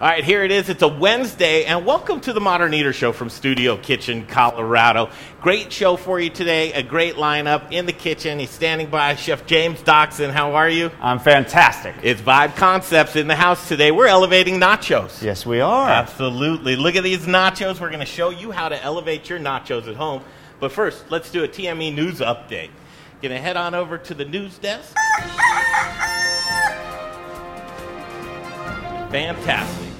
All right, here it is. It's a Wednesday, and welcome to the Modern Eater Show from Studio Kitchen, Colorado. Great show for you today, a great lineup in the kitchen. He's standing by, Chef James Doxon. How are you? I'm fantastic. It's Vibe Concepts in the house today. We're elevating nachos. Yes, we are. Absolutely. Look at these nachos. We're going to show you how to elevate your nachos at home. But first, let's do a TME news update. Going to head on over to the news desk. Fantastic.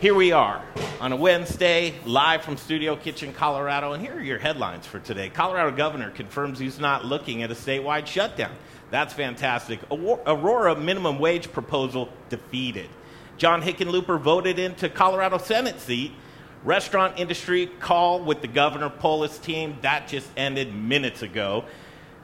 Here we are on a Wednesday, live from Studio Kitchen, Colorado, and here are your headlines for today. Colorado governor confirms he's not looking at a statewide shutdown. That's fantastic. Aurora minimum wage proposal defeated. John Hickenlooper voted into Colorado Senate seat. Restaurant industry call with the governor Polis team that just ended minutes ago.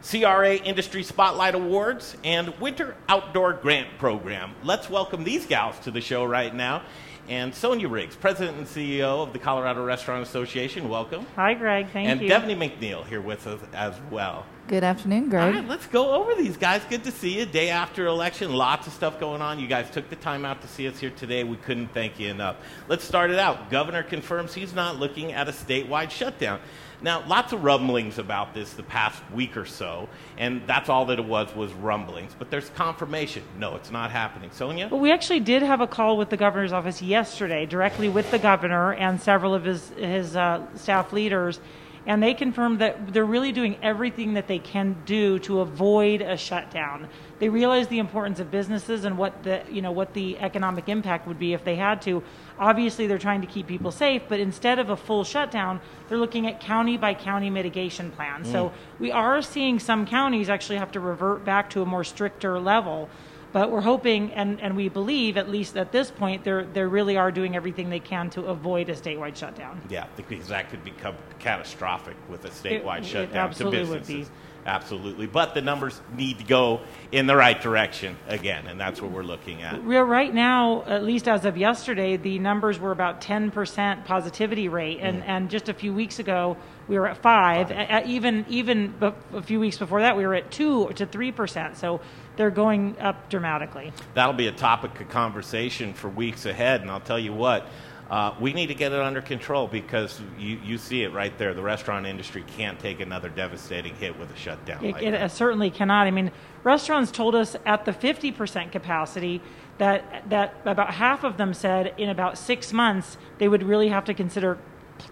CRA Industry Spotlight Awards, and Winter Outdoor Grant Program. Let's welcome these gals to the show right now. And Sonia Riggs, President and CEO of the Colorado Restaurant Association. Welcome. Hi, Greg. Thank and you. And Devany McNeill here with us as well. Good afternoon, Greg. All right, let's go over these guys. Good to see you. Day after election, lots of stuff going on. You guys took the time out to see us here today. We couldn't thank you enough. Let's start it out. Governor confirms he's not looking at a statewide shutdown. Now, lots of rumblings about this the past week or so, and that's all that it was was rumblings. But there's confirmation. No, it's not happening. Sonia? Well, we actually did have a call with the governor's office yesterday, directly with the governor and several of his his uh, staff leaders and they confirmed that they're really doing everything that they can do to avoid a shutdown. They realize the importance of businesses and what the you know what the economic impact would be if they had to. Obviously, they're trying to keep people safe, but instead of a full shutdown, they're looking at county by county mitigation plans. Mm. So we are seeing some counties actually have to revert back to a more stricter level. But we're hoping, and, and we believe, at least at this point, they they really are doing everything they can to avoid a statewide shutdown. Yeah, because that could become catastrophic with a statewide it, shutdown it to businesses. Would be. Absolutely. But the numbers need to go in the right direction again, and that's what we're looking at. Right now, at least as of yesterday, the numbers were about 10% positivity rate. And, mm. and just a few weeks ago, we were at 5. five. even, even a few weeks before that, we were at 2 to 3%. So they're going up dramatically. That'll be a topic of conversation for weeks ahead, and I'll tell you what. Uh, we need to get it under control because you, you see it right there. The restaurant industry can't take another devastating hit with a shutdown. It, like it certainly cannot. I mean, restaurants told us at the 50% capacity that, that about half of them said in about six months they would really have to consider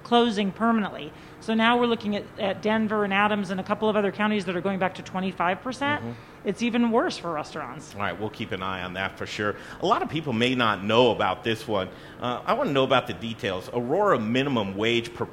closing permanently. So now we're looking at, at Denver and Adams and a couple of other counties that are going back to 25%. percent mm hmm It's even worse for restaurants. All right, we'll keep an eye on that for sure. A lot of people may not know about this one. Uh, I want to know about the details. Aurora minimum wage per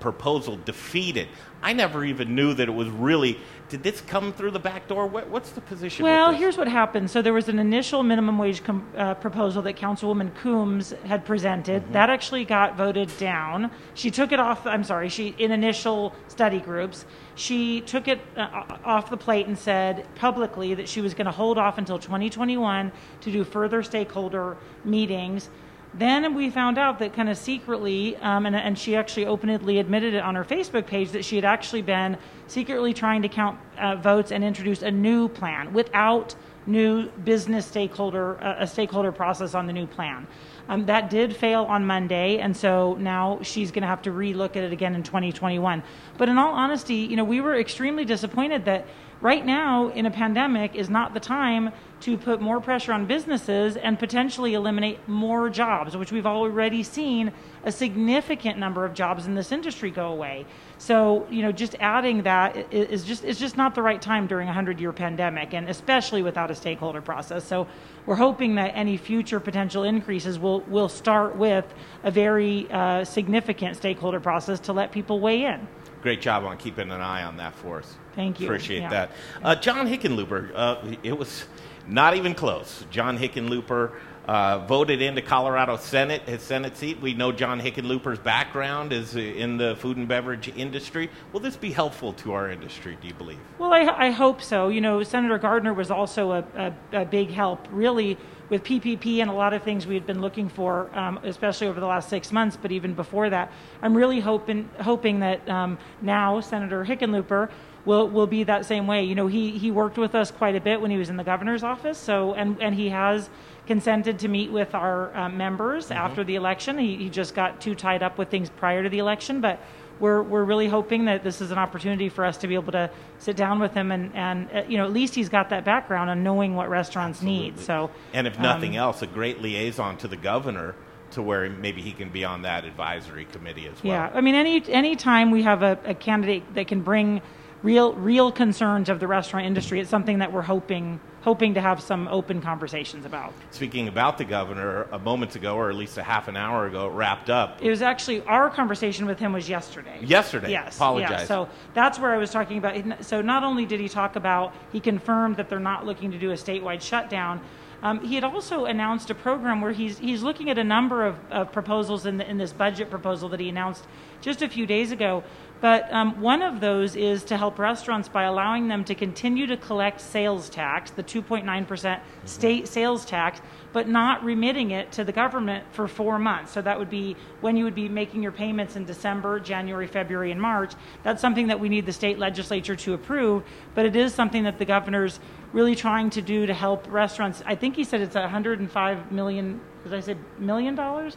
proposal defeated. I never even knew that it was really. Did this come through the back door? What, what's the position? Well, here's what happened. So there was an initial minimum wage com- uh, proposal that Councilwoman Coombs had presented. Mm-hmm. That actually got voted down. She took it off. I'm sorry. She in initial study groups. She took it uh, off the plate and said publicly that she was going to hold off until 2021 to do further stakeholder meetings then we found out that kind of secretly, um, and, and, she actually openly admitted it on her Facebook page, that she had actually been secretly trying to count uh, votes and introduce a new plan without new business stakeholder, uh, a stakeholder process on the new plan. Um, that did fail on Monday, and so now she's going to have to relook at it again in 2021. But in all honesty, you know, we were extremely disappointed that right now in a pandemic is not the time to put more pressure on businesses and potentially eliminate more jobs, which we've already seen a significant number of jobs in this industry go away. So, you know, just adding that is just is just not the right time during a 100-year pandemic and especially without a stakeholder process. So, we're hoping that any future potential increases will will start with a very uh, significant stakeholder process to let people weigh in great job on keeping an eye on that for us. Thank you. Appreciate yeah. that. Uh, John Hickenlooper, uh, it was not even close. John Hickenlooper uh, voted into Colorado Senate, his Senate seat. We know John Hickenlooper's background is in the food and beverage industry. Will this be helpful to our industry, do you believe? Well, I, I hope so. You know, Senator Gardner was also a, a, a big help, really with PPP and a lot of things we had been looking for, um, especially over the last six months, but even before that. I'm really hoping, hoping that um, now Senator Hickenlooper will will be that same way. You know, he he worked with us quite a bit when he was in the governor's office. So and and he has consented to meet with our uh, members mm-hmm. after the election. He, he just got too tied up with things prior to the election, but we're, we're really hoping that this is an opportunity for us to be able to sit down with him and, and uh, you know at least he's got that background on knowing what restaurants Absolutely. need so and if nothing um, else a great liaison to the governor to where maybe he can be on that advisory committee as well yeah i mean any any time we have a, a candidate that can bring real real concerns of the restaurant industry it's something that we're hoping hoping to have some open conversations about. Speaking about the governor, a moment ago, or at least a half an hour ago, it wrapped up. It was actually our conversation with him was yesterday. Yesterday. Yes. Apologize. Yeah. So that's where I was talking about. So not only did he talk about, he confirmed that they're not looking to do a statewide shutdown. Um, he had also announced a program where he's he's looking at a number of, of proposals in, the, in this budget proposal that he announced just a few days ago but um, one of those is to help restaurants by allowing them to continue to collect sales tax, the 2.9% state sales tax, but not remitting it to the government for four months. So that would be when you would be making your payments in December, January, February, and March. That's something that we need the state legislature to approve, but it is something that the governor's really trying to do to help restaurants. I think he said it's 105 million, did I say million dollars?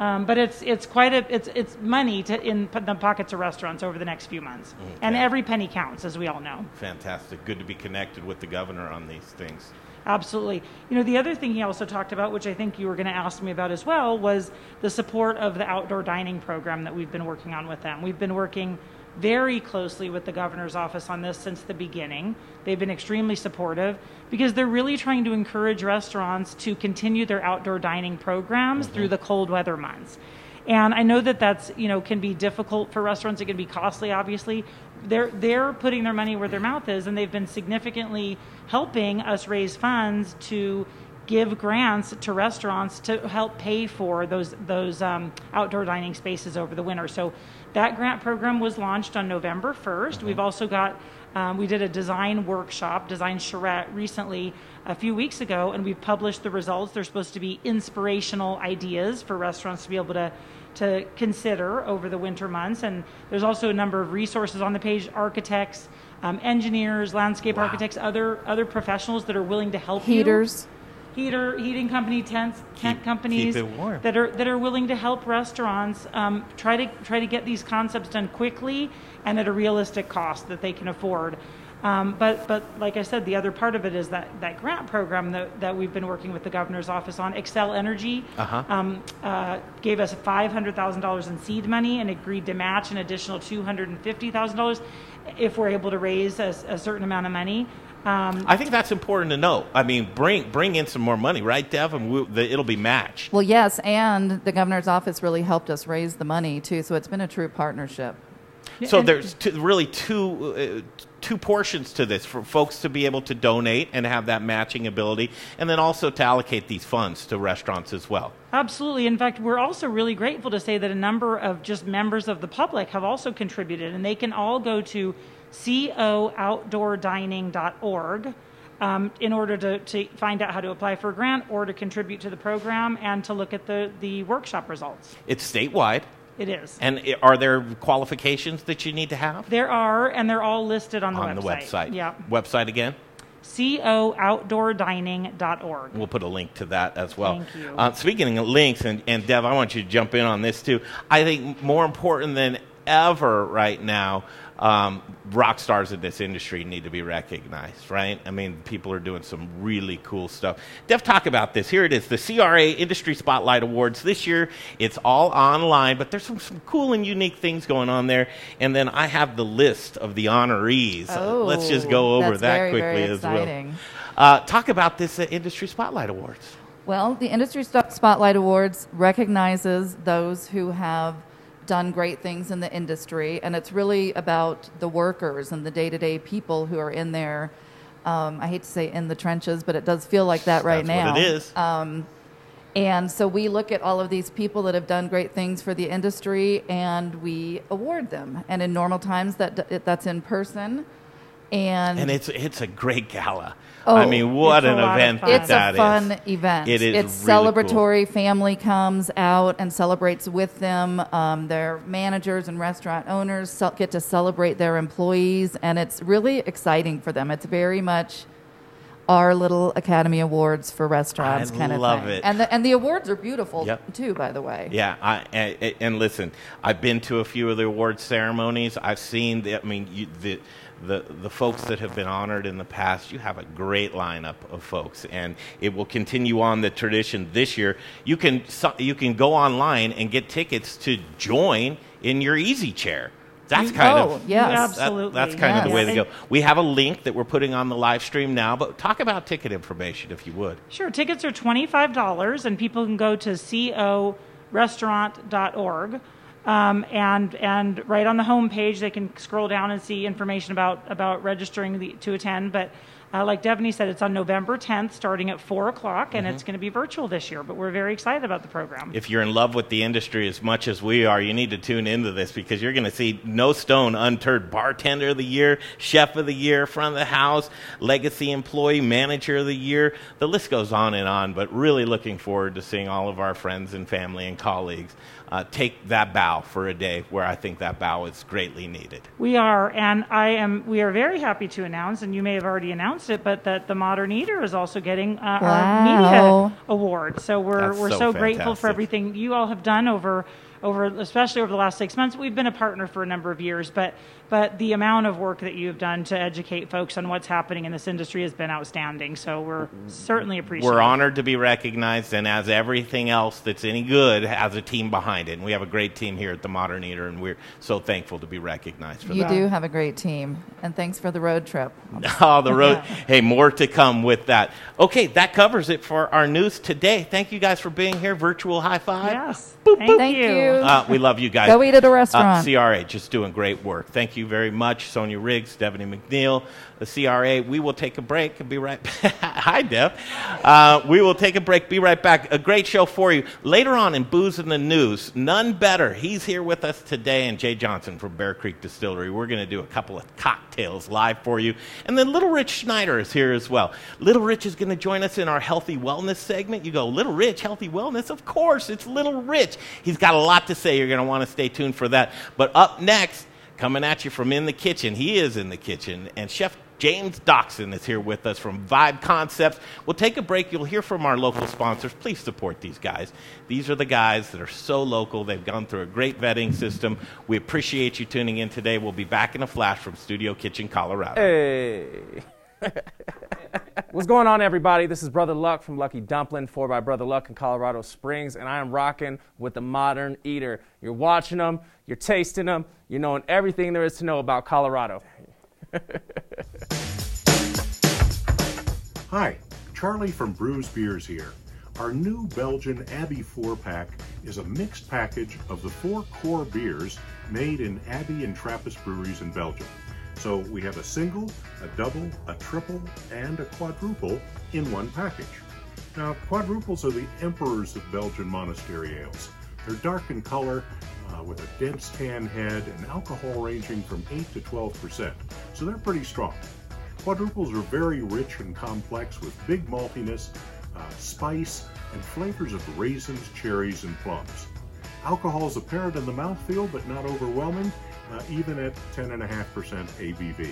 Um, but it's it's quite a it's it's money to in the pockets of restaurants over the next few months, okay. and every penny counts, as we all know. Fantastic, good to be connected with the governor on these things. Absolutely. You know, the other thing he also talked about, which I think you were going to ask me about as well, was the support of the outdoor dining program that we've been working on with them. We've been working very closely with the governor's office on this since the beginning. They've been extremely supportive because they're really trying to encourage restaurants to continue their outdoor dining programs mm-hmm. through the cold weather months. And I know that that's you know can be difficult for restaurants. It can be costly, obviously. They're they're putting their money where their mouth is, and they've been significantly helping us raise funds to give grants to restaurants to help pay for those those um, outdoor dining spaces over the winter. So that grant program was launched on November 1st. Mm-hmm. We've also got, um, we did a design workshop, Design Charrette, recently a few weeks ago, and we've published the results. They're supposed to be inspirational ideas for restaurants to be able to to consider over the winter months. And there's also a number of resources on the page: architects, um, engineers, landscape wow. architects, other other professionals that are willing to help heaters. You heater heating company tents tent keep, companies keep that are that are willing to help restaurants um, try to try to get these concepts done quickly and at a realistic cost that they can afford. Um, but but like I said, the other part of it is that, that grant program that, that we've been working with the governor's office on. Xcel Energy uh-huh. um, uh, gave us five hundred thousand dollars in seed money and agreed to match an additional two hundred and fifty thousand dollars if we're able to raise a, a certain amount of money. Um, I think that's important to know. I mean, bring bring in some more money, right, Dev? And we, the, it'll be matched. Well, yes, and the governor's office really helped us raise the money too. So it's been a true partnership. So there's two, really two uh, two portions to this for folks to be able to donate and have that matching ability, and then also to allocate these funds to restaurants as well. Absolutely. In fact, we're also really grateful to say that a number of just members of the public have also contributed, and they can all go to cooutdoordining.org um, in order to, to find out how to apply for a grant or to contribute to the program and to look at the, the workshop results. It's statewide. It is. And are there qualifications that you need to have? There are, and they're all listed on the on website. On the website. Yeah. Website again? cooutdoordining.org. We'll put a link to that as well. Thank you. Uh, speaking of links, and, and Dev, I want you to jump in on this too. I think more important than ever right now, um, rock stars in this industry need to be recognized, right? I mean, people are doing some really cool stuff. Dev, talk about this. Here it is the CRA Industry Spotlight Awards. This year, it's all online, but there's some, some cool and unique things going on there. And then I have the list of the honorees. Oh, Let's just go over that very, quickly very as exciting. well. Uh, talk about this uh, Industry Spotlight Awards. Well, the Industry Spotlight Awards recognizes those who have – done great things in the industry, and it's really about the workers and the day to day people who are in there. Um, I hate to say in the trenches, but it does feel like that right That's now. What it is. Um, and so we look at all of these people that have done great things for the industry, and we award them. And in normal times, that that's in person. and, And it's it's a great gala. Oh, I mean, what an event that it's that a fun is. event. It is It's really cool. celebratory. Family comes out and celebrates with them. Um, their managers and restaurant owners get to celebrate their employees, and it's really exciting for them. It's very much our little Academy Awards for restaurants I kind of love thing. it. And the and the awards are beautiful Yep. too, by the way. Yeah, I, and, and listen, I've been to a few of the award ceremonies. I've seen the, I mean, you, the, the the folks that have been honored in the past. You have a great lineup of folks, and it will continue on the tradition this year. You can you can go online and get tickets to join in your easy chair. That's mm-hmm. kind oh, of yes. that- Absolutely. that's kind of the way to go. We have a link that we're putting on the live stream now, but talk about ticket information if you would. Sure. Tickets are $25, and people can go to corestaurant.org. Um, and and right on the home page, they can scroll down and see information about about registering the, to attend. But uh, like Devany said, it's on November 10th, starting at four o'clock, and it's going to be virtual this year. But we're very excited about the program. if you're in love with the industry as much as we are, you need to tune into this because you're going to see no stone unturned. Bartender of the year, chef of the year, front of the house, legacy employee, manager of the year. The list goes on and on, but really looking forward to seeing all of our friends and family and colleagues uh, take that bow for a day where I think that bow is greatly needed. We are, and I am. We are very happy to announce, and you may have already announced it, but that the Modern Eater is also getting uh, our media award. So we're That's we're so so, grateful for everything you all have done over over, especially over the last six months. We've been a partner for a number of years, but but the amount of work that you have done to educate folks on what's happening in this industry has been outstanding. So we're certainly appreciative. We're honored to be recognized, and as everything else that's any good has a team behind it. And we have a great team here at the Modern Eater, and we're so thankful to be recognized for You that. You do have a great team, and thanks for the road trip. Oh, the road. Hey, more to come with that. Okay, that covers it for our news today. Thank you guys for being here. Virtual high five. Yes. Thank, Thank you. you. Uh, we love you guys. Go eat at a Uh, restaurant. CRA, just doing great work. Thank you very much, Sonia Riggs, Devany McNeill, the CRA. We will take a break and be right back. Hi, Dev. Uh, we will take a break, be right back. A great show for you. Later on in Booze in the News, none better. He's here with us today, and Jay Johnson from Bear Creek Distillery. We're going to do a couple of cocktails live for you. And then Little Rich Schneider is here as well. Little Rich is going to join us in our healthy wellness segment. You go, Little Rich, healthy wellness? Of course, it's Little Rich. He's got a lot to say. You're going to want to stay tuned for that. But up next, coming at you from in the kitchen, he is in the kitchen, and Chef James Doxon is here with us from Vibe Concepts. We'll take a break. You'll hear from our local sponsors. Please support these guys. These are the guys that are so local. They've gone through a great vetting system. We appreciate you tuning in today. We'll be back in a flash from Studio Kitchen, Colorado. Hey. What's going on, everybody? This is Brother Luck from Lucky Dumpling, 4 by Brother Luck in Colorado Springs, and I am rocking with the Modern Eater. You're watching them, you're tasting them, you're knowing everything there is to know about Colorado. Hi, Charlie from Bruz Beers here. Our new Belgian Abbey 4 pack is a mixed package of the four core beers made in Abbey and Trappist breweries in Belgium. So we have a single, a double, a triple, and a quadruple in one package. Now, quadruples are the emperors of Belgian monastery ales. They're dark in color, uh, with a dense tan head, and alcohol ranging from 8 to 12%. So they're pretty strong. Quadruples are very rich and complex with big maltiness, uh, spice, and flavors of raisins, cherries, and plums. Alcohol is apparent in the mouthfeel, but not overwhelming, uh, even at 10.5% ABV.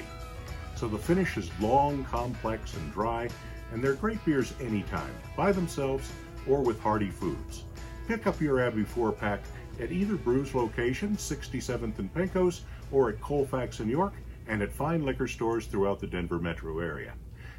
So the finish is long, complex, and dry, and they're great beers anytime, by themselves or with hearty foods. Pick up your Abbey 4 pack at either Bruz location, 67th and Pecos, or at Colfax in York, and at fine liquor stores throughout the Denver metro area.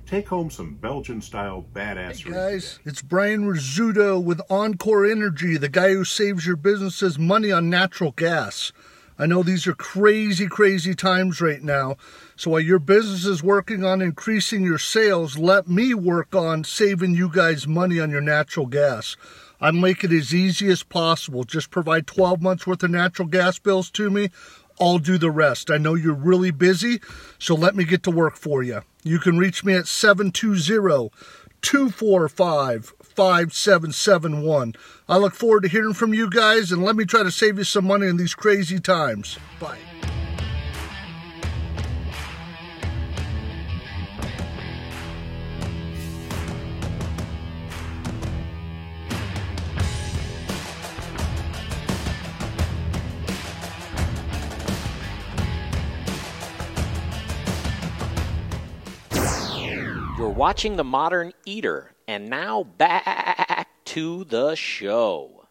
Take home some Belgian style badass guys. It's Brian Rizzuto with Encore Energy, the guy who saves your businesses money on natural gas. I know these are crazy, crazy times right now. So while your business is working on increasing your sales, let me work on saving you guys money on your natural gas. I make it as easy as possible. Just provide 12 months worth of natural gas bills to me. I'll do the rest. I know you're really busy, so let me get to work for you. You can reach me at 720 245 5771. I look forward to hearing from you guys and let me try to save you some money in these crazy times. Bye. You're watching The Modern Eater, and now back to the show.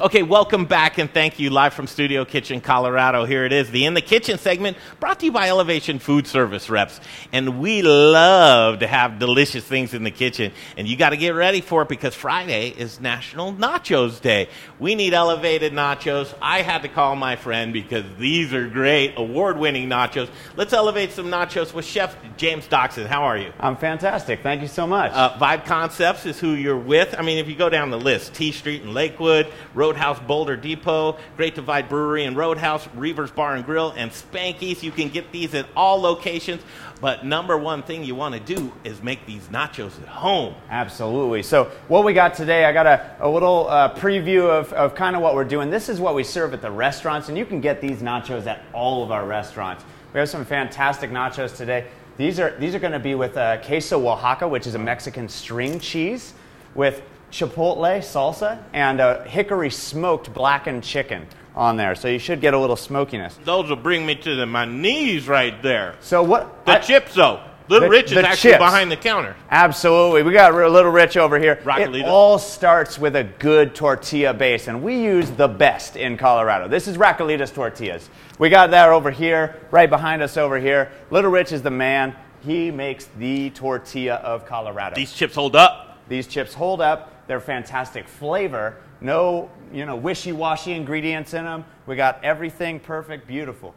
Okay, welcome back and thank you live from Studio Kitchen, Colorado. Here it is, the In the Kitchen segment brought to you by Elevation Food Service reps. And we love to have delicious things in the kitchen. And you got to get ready for it because Friday is National Nachos Day. We need elevated nachos. I had to call my friend because these are great, award winning nachos. Let's elevate some nachos with Chef James Doxon. How are you? I'm fantastic. Thank you so much. Uh, Vibe Concepts is who you're with. I mean, if you go down the list, T Street in Lakewood, Roadhouse Boulder Depot, Great Divide Brewery and Roadhouse, Reivers Bar and Grill, and Spanky's. You can get these at all locations. But number one thing you want to do is make these nachos at home. Absolutely. So, what we got today, I got a, a little uh, preview of, of kind of what we're doing. This is what we serve at the restaurants, and you can get these nachos at all of our restaurants. We have some fantastic nachos today. These are, these are going to be with uh, queso Oaxaca, which is a Mexican string cheese, with chipotle salsa and a hickory smoked blackened chicken on there. So you should get a little smokiness. Those will bring me to the, my knees right there. So what? The I- chips, though. Little The- Rich is actually chips. behind the counter. Absolutely. We got a little rich over here. It all starts with a good tortilla base, and we use the best in Colorado. This is Raquelitas tortillas. We got that over here, right behind us over here. Little Rich is the man. He makes the tortilla of Colorado. These chips hold up. These chips hold up. They're fantastic flavor. No, you know, wishy-washy ingredients in them. We got everything perfect, beautiful.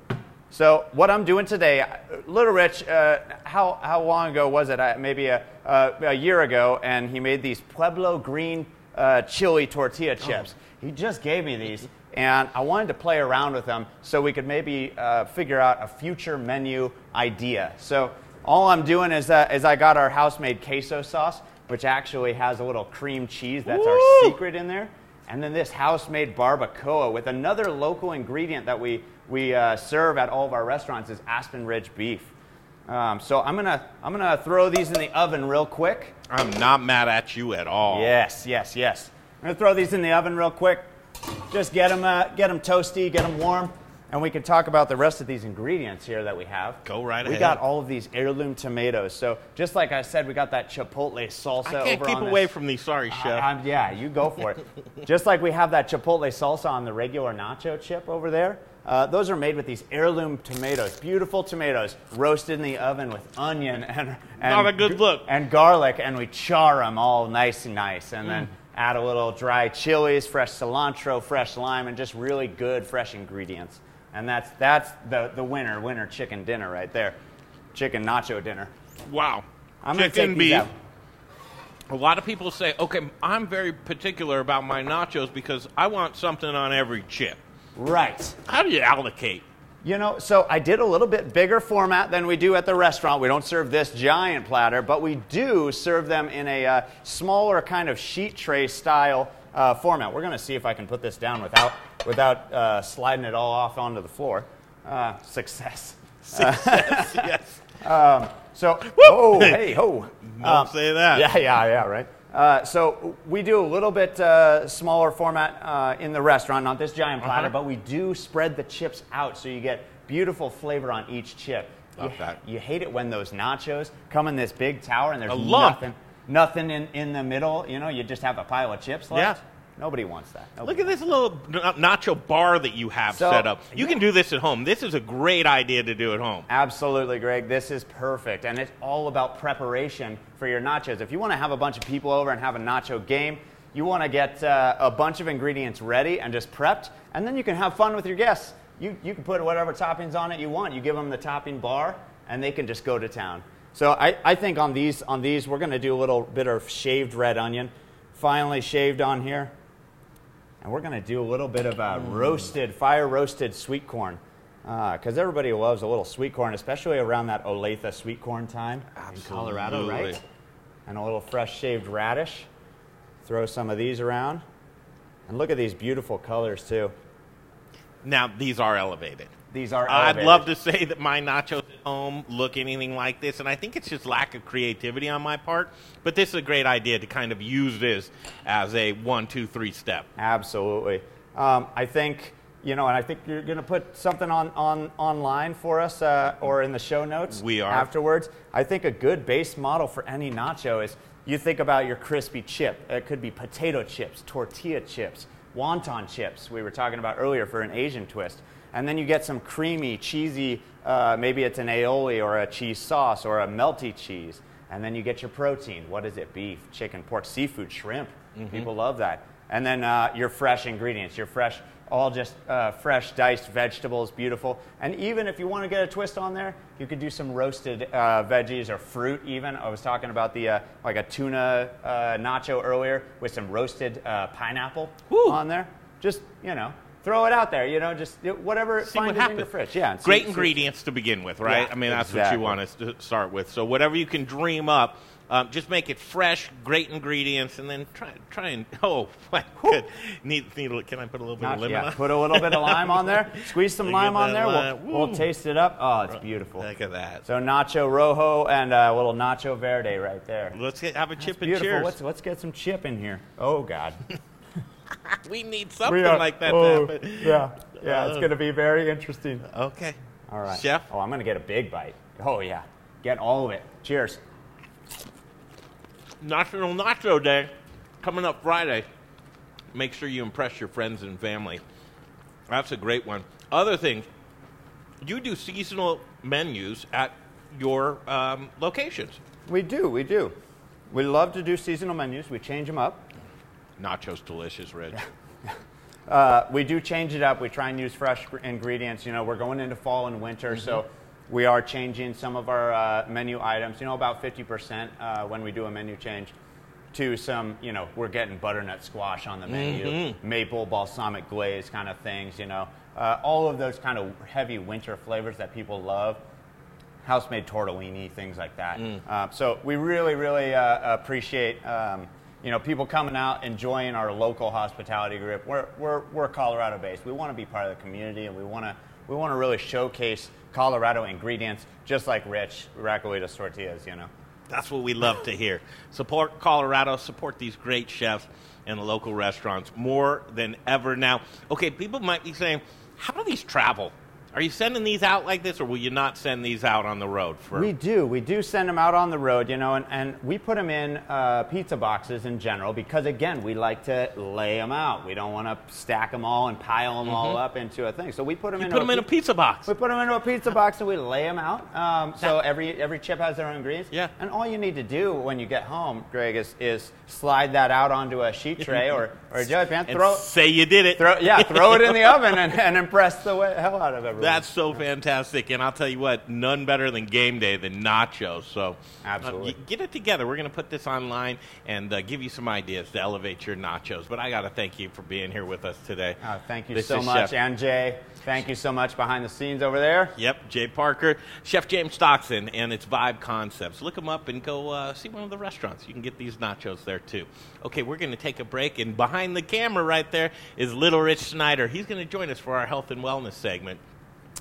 So what I'm doing today, Little Rich, uh, how, how long ago was it? Uh, maybe a, uh, a year ago, and he made these Pueblo green uh, chili tortilla chips. He just gave me these, and I wanted to play around with them so we could maybe uh, figure out a future menu idea. So all I'm doing is, uh, is I got our house-made queso sauce, which actually has a little cream cheese. That's our secret in there. And then this house-made barbacoa with another local ingredient that we, we uh, serve at all of our restaurants is Aspen Ridge beef. Um, so I'm gonna, I'm gonna throw these in the oven real quick. I'm not mad at you at all. Yes, yes, yes. I'm gonna throw these in the oven real quick. Just get them, uh, get them toasty, get them warm, and we can talk about the rest of these ingredients here that we have. Go right We ahead. We got all of these heirloom tomatoes. So just like I said, we got that chipotle salsa. Over. I can't keep away this. from these. Sorry, chef. I'm- yeah, you go for it. Just like we have that chipotle salsa on the regular nacho chip over there. Uh, those are made with these heirloom tomatoes, beautiful tomatoes, roasted in the oven with onion and, and Not a good look. and garlic, and we char them all nice and nice, and Mm. then add a little dry chilies, fresh cilantro, fresh lime, and just really good fresh ingredients. And that's that's the the winner winner chicken dinner right there, chicken nacho dinner. wow. I'm take beef. out. A lot of people say, okay, I'm very particular about my nachos because I want something on every chip. Right. How do you allocate? You know, so I did a little bit bigger format than we do at the restaurant. We don't serve this giant platter, but we do serve them in a uh, smaller kind of sheet tray style uh, format. We're going to see if I can put this down without, without uh, sliding it all off onto the floor. Uh, success. yes. So, oh, hey, ho. Don't say that. Yeah, yeah, yeah, right. Uh, so we do a little bit uh, smaller format uh, in the restaurant, not this giant platter, Uh-huh. but we do spread the chips out so you get beautiful flavor on each chip. Love you, that. you hate it when those nachos come in this big tower and there's nothing, nothing in, in the middle. You know, you just have a pile of chips left. Yeah. Nobody wants that. Look at this little na- nacho bar that you have So- set up. You can do this at home. This is a great idea to do at home. Absolutely, Greg. This is perfect. And it's all about preparation for your nachos. If you want to have a bunch of people over and have a nacho game, you want to get uh, a bunch of ingredients ready and just prepped, and then you can have fun with your guests. You, you can put whatever toppings on it you want. You give them the topping bar, and they can just go to town. So I, I think on these, on these, we're going to do a little bit of shaved red onion, finely shaved on here. And we're going to do a little bit of uh, roasted, fire roasted sweet corn. Because everybody loves a little sweet corn, especially around that Olathe sweet corn time in Colorado, right? And a little fresh shaved radish. Throw some of these around. And look at these beautiful colors, too. Now, these are elevated. These are I'd love to say that my nachos at home look anything like this, and I think it's just lack of creativity on my part. But this is a great idea to kind of use this as a one, two, three step. Absolutely. Um, I think you know, and I think you're going to put something on, on online for us uh, or in the show notes. We are. afterwards. I think a good base model for any nacho is you think about your crispy chip. It could be potato chips, tortilla chips, wonton chips. We were talking about earlier for an Asian twist, and then you get some creamy, cheesy. Uh, maybe it's an aioli or a cheese sauce or a melty cheese, and then you get your protein. What is it? Beef, chicken, pork, seafood, shrimp. People love that. And then uh, your fresh ingredients, your fresh all just uh, fresh diced vegetables, beautiful. And even if you want to get a twist on there, you could do some roasted uh, veggies or fruit. Even I was talking about the uh, like a tuna uh, nacho earlier with some roasted uh, pineapple on there. Just you know, throw it out there. You know, just whatever See what finds it in your happens. fridge. Yeah, and see- Great see- ingredients to begin with, right? Yeah, I mean, that's what you want us to start with. So whatever you can dream up, um, just make it fresh, great ingredients, and then try try and oh my good. Need, need, can I put a little bit Not- of lemon yeah, on? put a little bit of lime on there. Squeeze some lime on there. lime. We'll, we'll taste it up. Oh, it's beautiful. Look at that. So nacho rojo and uh, a little nacho verde right there. Let's get, have a chip and Beautiful. cheers. Let's, let's get some chip in here. Oh God. we need something are- like that oh, to happen. Yeah, yeah, it's Uh, going to be very interesting. Okay. All right, Chef? Oh, I'm going to get a big bite. Oh yeah, get all of it. Cheers. National Nacho Day coming up Friday. Make sure you impress your friends and family. That's a great one. Other things, you do seasonal menus at your um, locations. We do, we do. We love to do seasonal menus. We change them up. Nachos delicious, Rich. Uh, we do change it up. We try and use fresh gr- ingredients. You know, we're going into fall and winter, so we are changing some of our uh, menu items. You know, about 50% uh, when we do a menu change to some, you know, we're getting butternut squash on the menu, maple balsamic glaze kind of things, you know. Uh, all of those kind of heavy winter flavors that people love house-made tortellini, things like that. Uh, so we really, really uh, appreciate um, you know people coming out, enjoying our local hospitality group. We're we're, we're Colorado-based. We want to be part of the community, and we want to we want to really showcase Colorado ingredients, just like Rich Raquelitas tortillas. You know. That's what we love to hear. Support Colorado, support these great chefs and local restaurants more than ever now. Okay, people might be saying, how do these travel? Are you sending these out like this, or will you not send these out on the road? For We do. We do send them out on the road, you know, and, and we put them in uh, pizza boxes in general because, again, we like to lay them out. We don't want to stack them all and pile them all up into a thing. So we put them you in put them in a pizza box. We put them into a pizza box and we lay them out. Um, so every every chip has their own ingredients. Yeah. And all you need to do when you get home, Greg, is, is slide that out onto a sheet tray or, or a jelly pan. Throw, say you did it. throw, yeah, throw it in the oven and, and impress the hell out of everyone. That's so fantastic, and I'll tell you what, none better than game day than nachos. So, Absolutely. uh, get it together. We're going to put this online and uh, give you some ideas to elevate your nachos. But I got to thank you for being here with us today. Oh, thank you This so much, Chef- and Jay. Thank you so much behind the scenes over there. Yep, Jay Parker, Chef James Doxon, and it's Vibe Concepts. Look them up and go uh, see one of the restaurants. You can get these nachos there too. Okay, we're going to take a break, and behind the camera right there is Little Rich Schneider. He's going to join us for our health and wellness segment.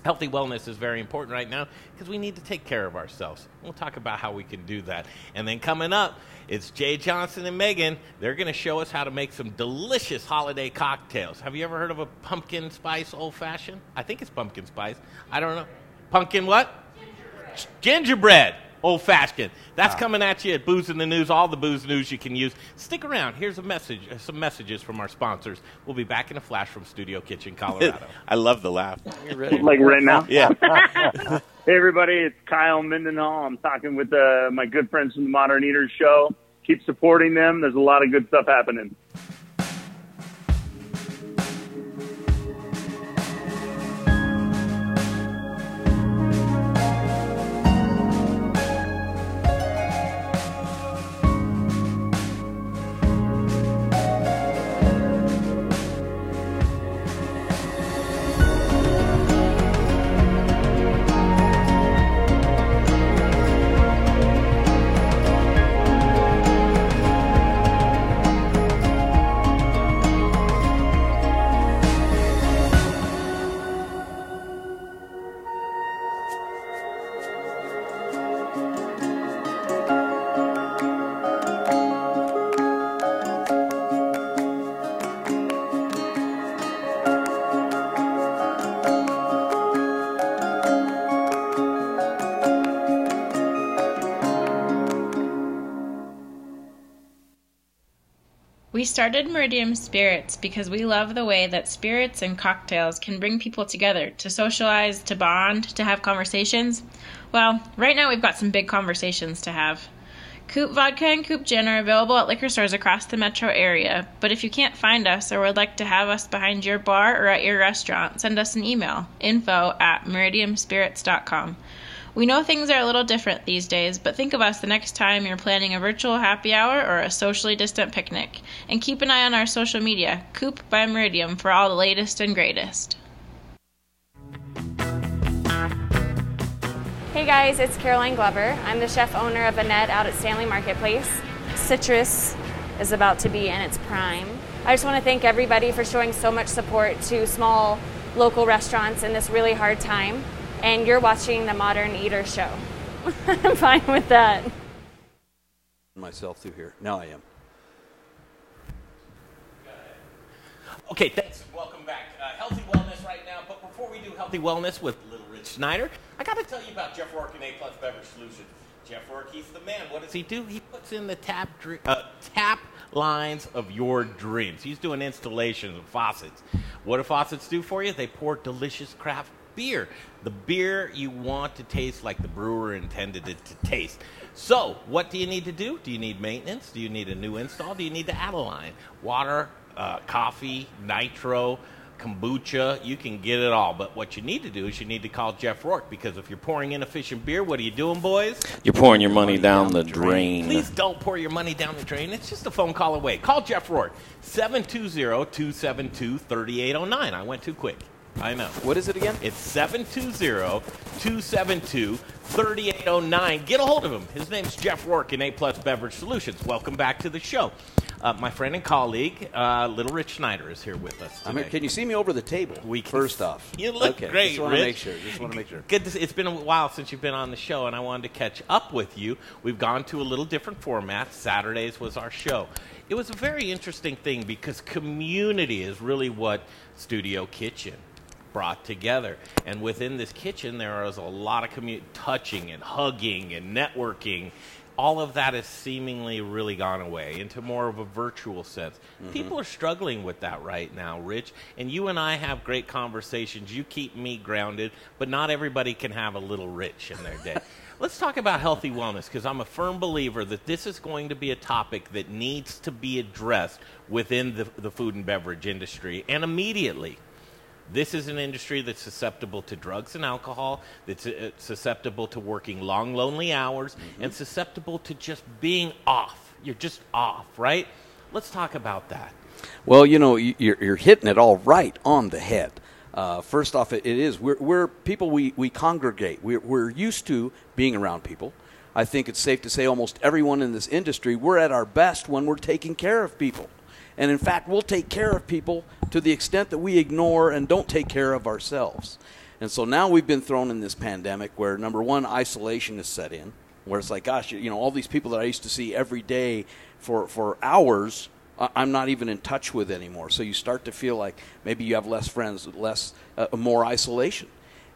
Healthy wellness is very important right now because we need to take care of ourselves. We'll talk about how we can do that. And then coming up, it's Jay Johnson and Megan. They're going to show us how to make some delicious holiday cocktails. Have you ever heard of a pumpkin spice old fashioned? I think it's pumpkin spice. I don't know. Pumpkin what? Gingerbread. Old fashioned. That's coming at you at Booze in the News, all the booze news you can use. Stick around. Here's a message, uh, some messages from our sponsors. We'll be back in a flash from Studio Kitchen, Colorado. I love the laugh. You ready? Like right now? Yeah. Hey, everybody, it's Kyle Mendenhall. I'm talking with uh, my good friends from the Modern Eaters Show. Keep supporting them. There's a lot of good stuff happening. We started Meridium Spirits because we love the way that spirits and cocktails can bring people together to socialize, to bond, to have conversations. Well, right now we've got some big conversations to have. Coop Vodka and Coop Gin are available at liquor stores across the metro area, but if you can't find us or would like to have us behind your bar or at your restaurant, send us an email info at meridiumspirits.com. We know things are a little different these days, but think of us the next time you're planning a virtual happy hour or a socially distant picnic. And keep an eye on our social media, Coop by Meridium, for all the latest and greatest. Hey guys, it's Caroline Glover. I'm the chef owner of Annette out at Stanley Marketplace. Citrus is about to be in its prime. I just want to thank everybody for showing so much support to small local restaurants in this really hard time and you're watching the Modern Eater Show. I'm fine with that. Myself through here. Now I am. Okay, thanks. Welcome back. Uh, healthy wellness right now. But before we do healthy wellness with Little Rich Schneider, I got to tell you about Jeff Rourke and A Plus Beverage Solutions. Jeff Rourke, he's the man. What does he do? He puts in the tap dr- uh, tap lines of your dreams. He's doing installations of faucets. What do faucets do for you? They pour delicious craft beer. The beer you want to taste like the brewer intended it to taste. So, what do you need to do? Do you need maintenance? Do you need a new install? Do you need to add a line? Water, uh, coffee, nitro, kombucha, you can get it all. But what you need to do is you need to call Jeff Rourke because if you're pouring inefficient beer, what are you doing, boys? You're pouring your money down the drain. Please don't pour your money down the drain. It's just a phone call away. Call Jeff Rourke, 720 272 3809. I went too quick. I know. What is it again? It's 720-272-3809. Get a hold of him. His name's Jeff Rourke in A Plus Beverage Solutions. Welcome back to the show. Uh, my friend and colleague, uh, Little Rich Schneider, is here with us I'm here. Can you see me over the table? We can First off, You look okay. great, Just want to make sure. Just want to make sure. Good. To, it's been a while since you've been on the show, and I wanted to catch up with you. We've gone to a little different format. Saturdays was our show. It was a very interesting thing because community is really what Studio Kitchen brought together. And within this kitchen, there was a lot of commu- touching and hugging and networking. All of that has seemingly really gone away into more of a virtual sense. Mm-hmm. People are struggling with that right now, Rich. And you and I have great conversations. You keep me grounded, but not everybody can have a little rich in their day. Let's talk about healthy wellness because I'm a firm believer that this is going to be a topic that needs to be addressed within the, the food and beverage industry and immediately. This is an industry that's susceptible to drugs and alcohol, that's uh, susceptible to working long, lonely hours, and susceptible to just being off. You're just off, right? Let's talk about that. Well, you know, you- you're, you're hitting it all right on the head. Uh, first off, it, it is we're, we're people we, we congregate. We're, we're used to being around people. I think it's safe to say almost everyone in this industry we're at our best when we're taking care of people. And in fact, we'll take care of people to the extent that we ignore and don't take care of ourselves. And so now we've been thrown in this pandemic where number one, isolation is set in, where it's like, gosh, you know, all these people that I used to see every day for, for hours, I'm not even in touch with anymore. So you start to feel like maybe you have less friends, less, uh, more isolation.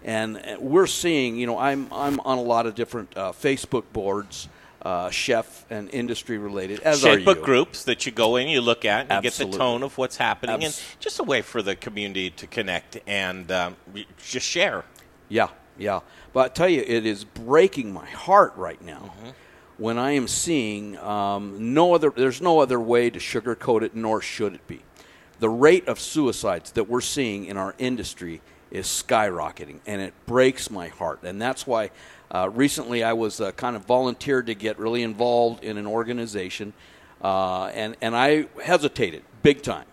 And uh, we're seeing, you know, I'm, I'm on a lot of different uh, Facebook boards, uh, chef and industry related, as are groups that you go in, you look at, and you get the tone of what's happening, and just a way for the community to connect and um, just share. Yeah, yeah. But I tell you, it is breaking my heart right now Mm-hmm. when I am seeing um, no other. There's no other way to sugarcoat it, nor should it be. The rate of suicides that we're seeing in our industry is skyrocketing, and it breaks my heart. And that's why uh, recently I was uh, kind of volunteered to get really involved in an organization, uh, and and I hesitated big time.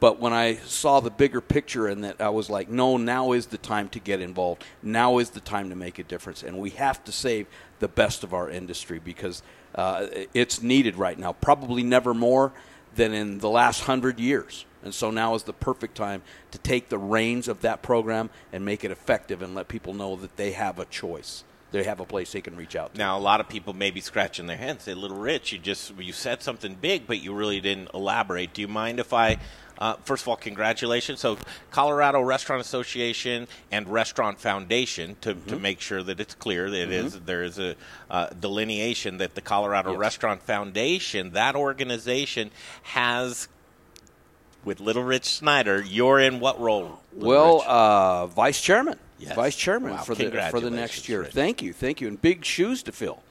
But when I saw the bigger picture and that I was like, no, now is the time to get involved. Now is the time to make a difference. And we have to save the best of our industry because uh, it's needed right now, probably never more than in the last hundred years. And so now is the perfect time to take the reins of that program and make it effective and let people know that they have a choice. They have a place they can reach out to. Now, a lot of people may be scratching their head and say, "Little Rich, you just you said something big, but you really didn't elaborate." Do you mind if I? Uh, first of all, congratulations. So, Colorado Restaurant Association and Restaurant Foundation, to, to Mhm. make sure that it's clear that it is Mhm. there is a uh, delineation that the Colorado Yes. Restaurant Foundation, that organization, has with Little Rich Schneider. You're in what role? Little Well, uh, vice chairman, Yes. vice chairman Wow, for the for the next year. Rich. Thank you, thank you, and big shoes to fill.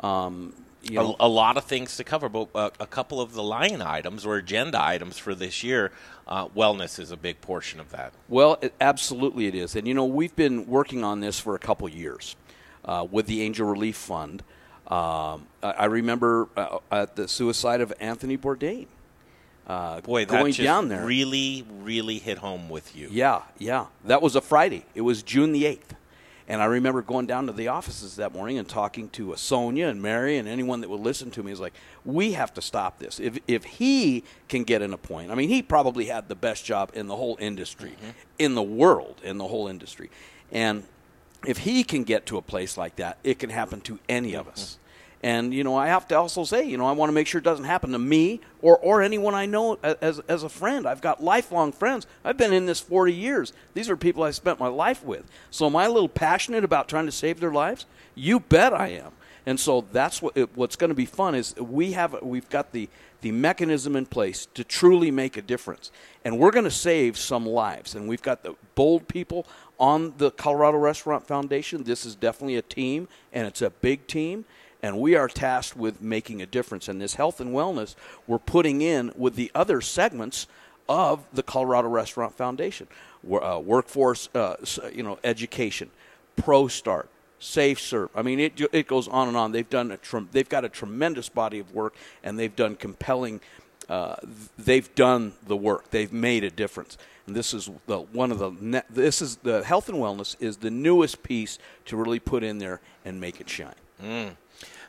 Um, you know, a, a lot of things to cover, but uh, a couple of the line items or agenda items for this year, uh, wellness is a big portion of that. Well, it, absolutely it is. And, you know, we've been working on this for a couple years uh, with the Angel Relief Fund. Um, I, I remember uh, at the suicide of Anthony Bourdain. Uh, Boy, that going just down there. really, really hit home with you. Yeah, yeah. That was a Friday. It was June the 8th. And I remember going down to the offices that morning and talking to Sonia and Mary and anyone that would listen to me is like, we have to stop this. If, if he can get in a point, I mean, he probably had the best job in the whole industry, in the world, in the whole industry. And if he can get to a place like that, it can happen to any of us. And you know, I have to also say, you know, I want to make sure it doesn't happen to me or or anyone I know as as a friend. I've got lifelong friends. I've been in this 40 years. These are people I spent my life with. So am I a little passionate about trying to save their lives? You bet I am. And so that's what it, what's going to be fun is we have we've got the the mechanism in place to truly make a difference. And we're going to save some lives. And we've got the bold people on the Colorado Restaurant Foundation. This is definitely a team and it's a big team and we are tasked with making a difference. And this health and wellness we're putting in with the other segments of the Colorado Restaurant Foundation, uh, workforce, uh, you know, education, Pro Start, Safe Serve. I mean, it it goes on and on. They've done a trem- they've got a tremendous body of work, and they've done compelling. Uh, they've done the work. They've made a difference. And this is the one of the ne- this is the health and wellness is the newest piece to really put in there and make it shine. Mm.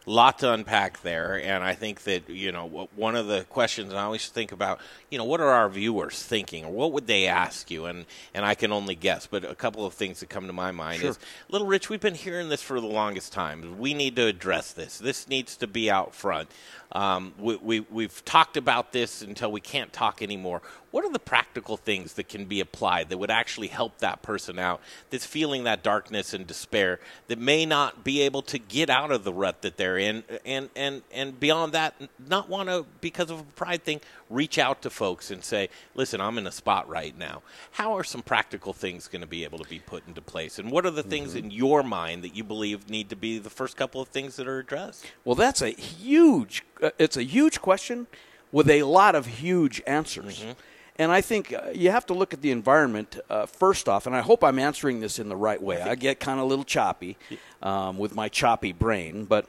Lot to unpack there, and I think that you know one of the questions I always think about, you know, what are our viewers thinking, or what would they ask you? And and I can only guess, but a couple of things that come to my mind Sure. is, Little Rich, we've been hearing this for the longest time. We need to address this. This needs to be out front. Um, we, we we've talked about this until we can't talk anymore. What are the practical things that can be applied that would actually help that person out that's feeling that darkness and despair that may not be able to get out of the rut that they're in and and and beyond that not want to because of a pride thing reach out to folks and say listen I'm in a spot right now how are some practical things going to be able to be put into place and what are the things Mm-hmm. in your mind that you believe need to be the first couple of things that are addressed Well, that's a huge. Uh, it's a huge question with a lot of huge answers. Mm-hmm. And I think uh, you have to look at the environment uh, first off. And I hope I'm answering this in the right way. I get kind of a little choppy um, with my choppy brain, but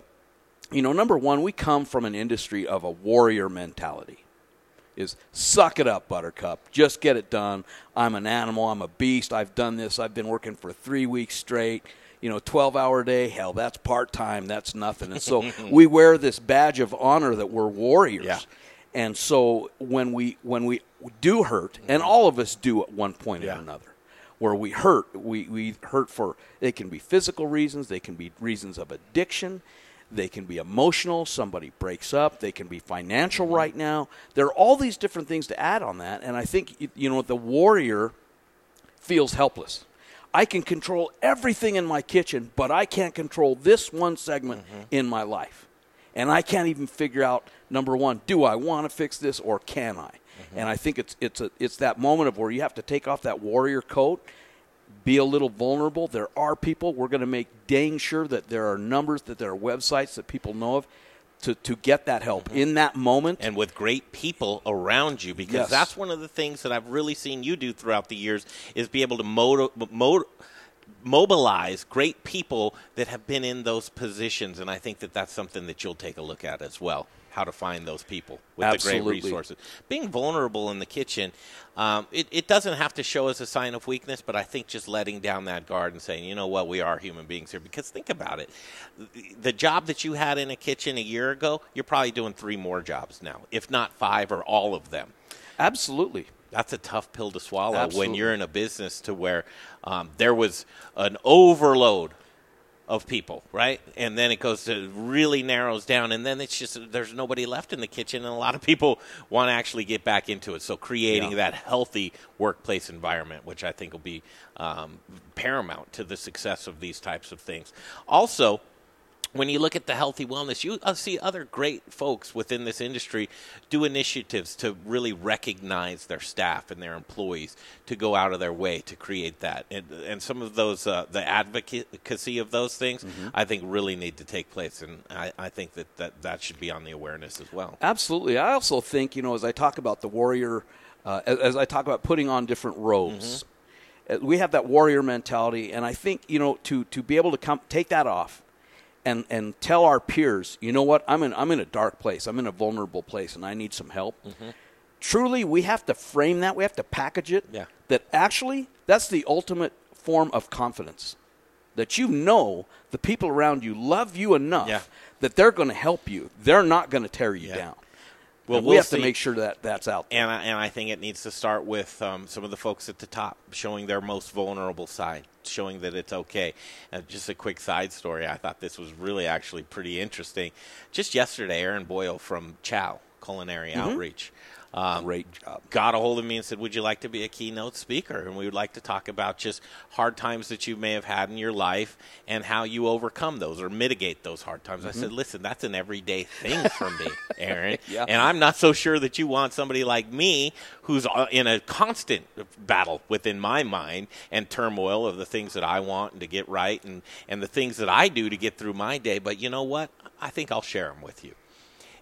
you know, number one, we come from an industry of a warrior mentality. Is suck it up, Buttercup. Just get it done. I'm an animal. I'm a beast. I've done this. I've been working for three weeks straight. You know, 12 hour day. Hell, that's part time. That's nothing. And so we wear this badge of honor that we're warriors. Yeah. And so when we when we do hurt, and mm-hmm. all of us do at one point Yeah. or another, where we hurt, we, we hurt for it can be physical reasons, they can be reasons of addiction, they can be emotional, somebody breaks up, they can be financial mm-hmm. right now. There are all these different things to add on that, and I think you- know the warrior feels helpless. I can control everything in my kitchen, but I can't control this one segment mm-hmm. in my life. And I can't even figure out number 1, do I want to fix this or can I? Mm-hmm. And I think it's it's a it's that moment of where you have to take off that warrior coat, be a little vulnerable. There are people we're going to make dang sure that there are numbers that there are websites that people know of to to get that help mm-hmm. in that moment. and with great people around you because Yes. that's one of the things that I've really seen you do throughout the years is be able to moto, mo- mobilize great people that have been in those positions and I think that that's something that you'll take a look at as well how to find those people with the great resources being vulnerable in the kitchen um, it, it doesn't have to show as a sign of weakness but I think just letting down that guard and saying you know what we are human beings here because think about it the job that you had in a kitchen a year ago, you're probably doing three more jobs now, if not five or all of them. Absolutely. That's a tough pill to swallow when you're in a business to where um, there was an overload of people, right? And then it goes to really narrows down, and then it's just there's nobody left in the kitchen, and a lot of people want to actually get back into it. So creating Yeah. that healthy workplace environment, which I think will be um, paramount to the success of these types of things. Also, when you look at the healthy wellness, you uh, see other great folks within this industry do initiatives to really recognize their staff and their employees to go out of their way to create that. And, and some of those, uh, the advocacy of those things, I think really need to take place. And I, I think that, that that should be on the awareness as well. Absolutely. I also think, you know, as I talk about the warrior, uh, as, as I talk about putting on different robes, uh, we have that warrior mentality, and I think, you know, to to be able to come take that off, and and tell our peers, you know what, I'm in I'm in a dark place, I'm in a vulnerable place, and I need some help. Truly, we have to frame that. We have to package it. Yeah. That actually, that's the ultimate form of confidence. That you know the people around you love you enough Yeah. that they're going to help you. They're not going to tear you Yeah. down. Well, we'll we have see. to make sure that that's out there. And I, and I think it needs to start with um, some of the folks at the top showing their most vulnerable side, showing that it's okay. Uh, just a quick side story. I thought this was really actually pretty interesting. Just yesterday, Aaron Boyle from Chow Culinary Outreach. Um, Great job. got a hold of me and said, "Would you like to be a keynote speaker?" And we would like to talk about just hard times that you may have had in your life and how you overcome those or mitigate those hard times. I said, "Listen, that's an everyday thing for me, Aaron, Yeah. and I'm not so sure that you want somebody like me who's uh, in a constant battle within my mind and turmoil of the things that I want and to get right and and the things that I do to get through my day. But you know what? I think I'll share them with you."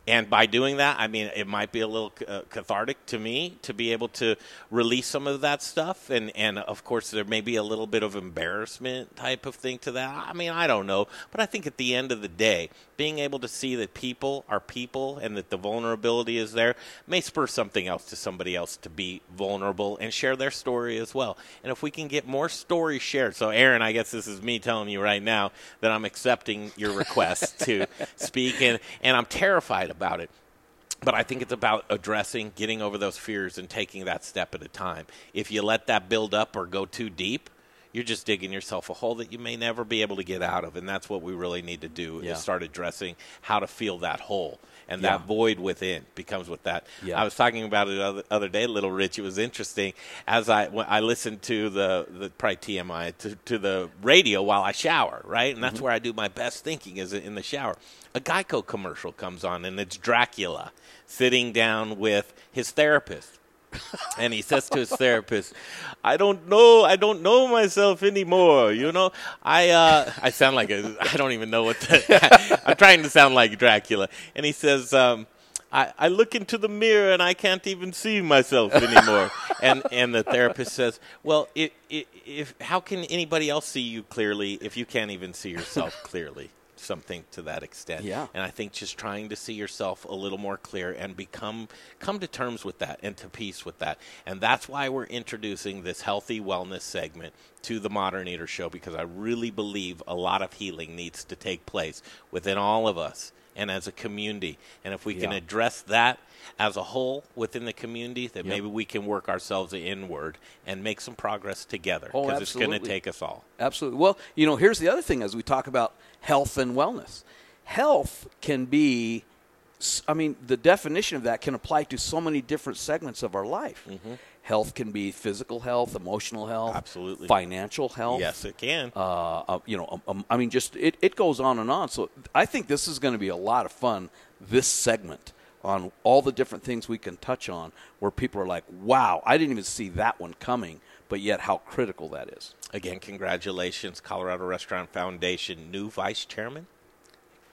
And by doing that, I mean, it might be a little uh, cathartic to me to be able to release some of that stuff. And, and of course, there may be a little bit of embarrassment type of thing to that. I mean, I don't know. But I think at the end of the day, being able to see that people are people and that the vulnerability is there may spur something else to somebody else to be vulnerable and share their story as well. And if we can get more stories shared. So, Aaron, I guess this is me telling you right now that I'm accepting your request to speak, and, and I'm terrified about it. But I think it's about addressing, getting over those fears, and taking that step at a time. If you let that build up or go too deep, you're just digging yourself a hole that you may never be able to get out of. And that's what we really need to do Yeah. is start addressing how to feel that hole. And Yeah. that void within becomes with that. Yeah. I was talking about it other, other day, Little Rich. It was interesting as I when I listened to the, the probably TMI to, to the radio while I shower, right? And that's Mm-hmm. where I do my best thinking is in the shower. A Geico commercial comes on, and it's Dracula sitting down with his therapist and he says to his therapist, "I don't know, I don't know myself anymore. You know, I uh, I sound like a, I don't even know what the, I'm trying to sound like Dracula." And he says, um, I, "I look into the mirror and I can't even see myself anymore." and and the therapist says, "Well, it, it, if how can anybody else see you clearly if you can't even see yourself clearly?" Something to that extent. Yeah. And I think just trying to see yourself a little more clear and become come to terms with that and to peace with that. And that's why we're introducing this healthy wellness segment to the Modern Eater Show because I really believe a lot of healing needs to take place within all of us and as a community. And if we can address that as a whole within the community, then Yep. maybe we can work ourselves inward and make some progress together Oh, because it's going to take us all. Absolutely. Well, you know, here's the other thing as we talk about health and wellness. Health can be, I mean, the definition of that can apply to so many different segments of our life. Health can be physical health, emotional health, Absolutely. financial health. Yes, it can. Uh, uh, you know, um, um, I mean, just it, it goes on and on. So I think this is going to be a lot of fun. This segment on all the different things we can touch on, where people are like, "Wow, I didn't even see that one coming," but yet how critical that is. Again, congratulations, Colorado Restaurant Foundation new vice chairman.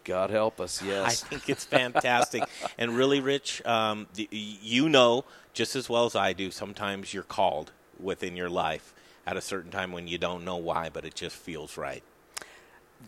God help us. Yes. I think it's fantastic. and really, Rich, um, the, you know just as well as I do, sometimes you're called within your life at a certain time when you don't know why, but it just feels right.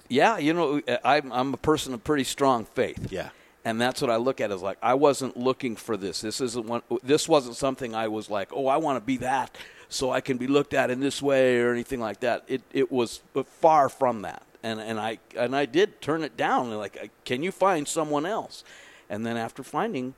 yeah, you know, I'm, I'm a person of pretty strong faith. Yeah. And that's what I look at as like I wasn't looking for this. This isn't one. This wasn't something I was like, oh, I want to be that, so I can be looked at in this way or anything like that. It it was far from that. And and I and I did turn it down. Like, can you find someone else? And then after finding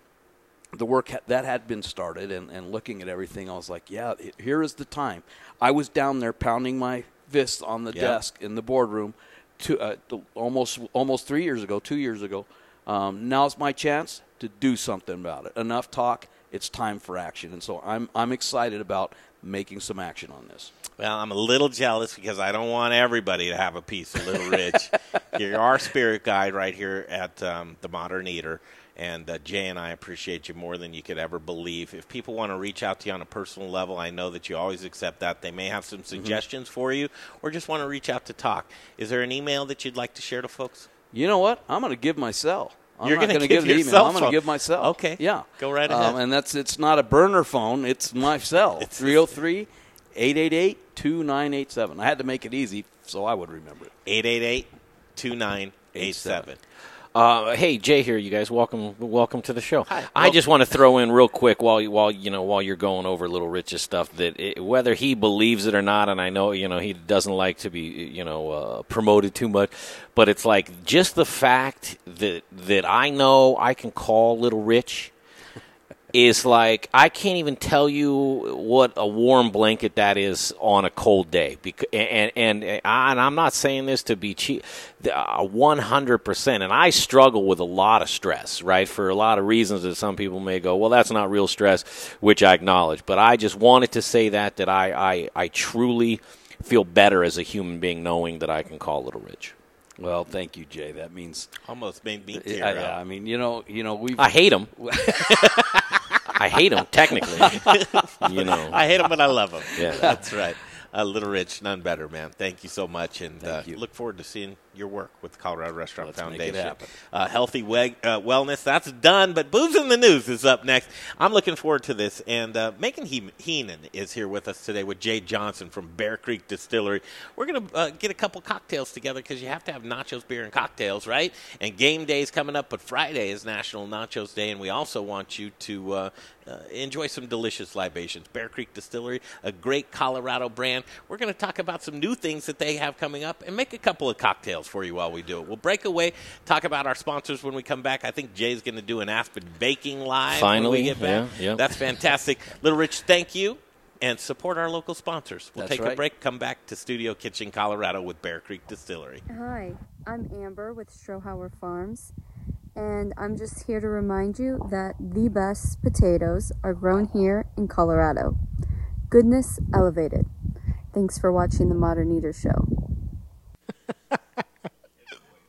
the work that had been started and, and looking at everything, I was like, yeah, it, here is the time. I was down there pounding my fists on the Yeah. desk in the boardroom, two, uh, almost almost three years ago, two years ago. Um, now it's my chance to do something about it. Enough talk. It's time for action, and so I'm I'm excited about making some action on this. Well, I'm a little jealous because I don't want everybody to have a piece of Little Rich. You're our spirit guide right here at um, the Modern Eater. And uh, Jay and I appreciate you more than you could ever believe. If people want to reach out to you on a personal level, I know that you always accept that. They may have some Mm-hmm. suggestions for you or just want to reach out to talk. Is there an email that you'd like to share to folks? You know what? I'm going to give my cell. I'm You're not gonna give give the email. I'm going to give myself. Okay. Yeah. Go right Um, ahead. and that's it's not a burner phone. It's my cell. 303 888 2987. I had to make it easy so I would remember it. 888 2987. Uh, hey Jay here, you guys. Welcome, welcome to the show. I just want to throw in real quick while you, while you know while you're going over Little Rich's stuff that it, whether he believes it or not, and I know you know he doesn't like to be you know uh, promoted too much, but it's like just the fact that that I know I can call Little Rich is like I can't even tell you what a warm blanket that is on a cold day. Because and and and, and I'm not saying this to be cheap. Uh, one hundred percent, and I struggle with a lot of stress, right? For a lot of reasons that some people may go, well, that's not real stress, which I acknowledge. But I just wanted to say that that I I, I truly feel better as a human being knowing that I can call Little Rich. Well, thank you, Jay. That means almost made me uh, tear I, I mean, you know, you know, we. I hate him. I hate him technically. you know, I hate him, but I love him. Yeah. that's right. Uh, Little Rich, none better, man. Thank you so much, and uh, look forward to seeing your work with the Colorado Restaurant Let's Foundation. Uh, healthy we- uh, wellness, that's done. But Booze in the News is up next. I'm looking forward to this. And uh, Megan he- Heenan is here with us today with Jay Johnson from Bear Creek Distillery. We're going to uh, get a couple cocktails together because you have to have nachos, beer, and cocktails, right? And game day is coming up, but Friday is National Nachos Day, and we also want you to uh, uh, enjoy some delicious libations. Bear Creek Distillery, a great Colorado brand. We're going to talk about some new things that they have coming up and make a couple of cocktails for you while we do it. We'll break away, talk about our sponsors when we come back. I think Jay's going to do an Aspen Baking Live when Finally, we get back. yeah, yeah. That's fantastic. Little Rich, thank you. And support our local sponsors. We'll That's take a break, come back to Studio Kitchen, Colorado with Bear Creek Distillery. Hi, I'm Amber with Strohauer Farms, and I'm just here to remind you that the best potatoes are grown here in Colorado. Goodness elevated. Thanks for watching the Modern Eater Show.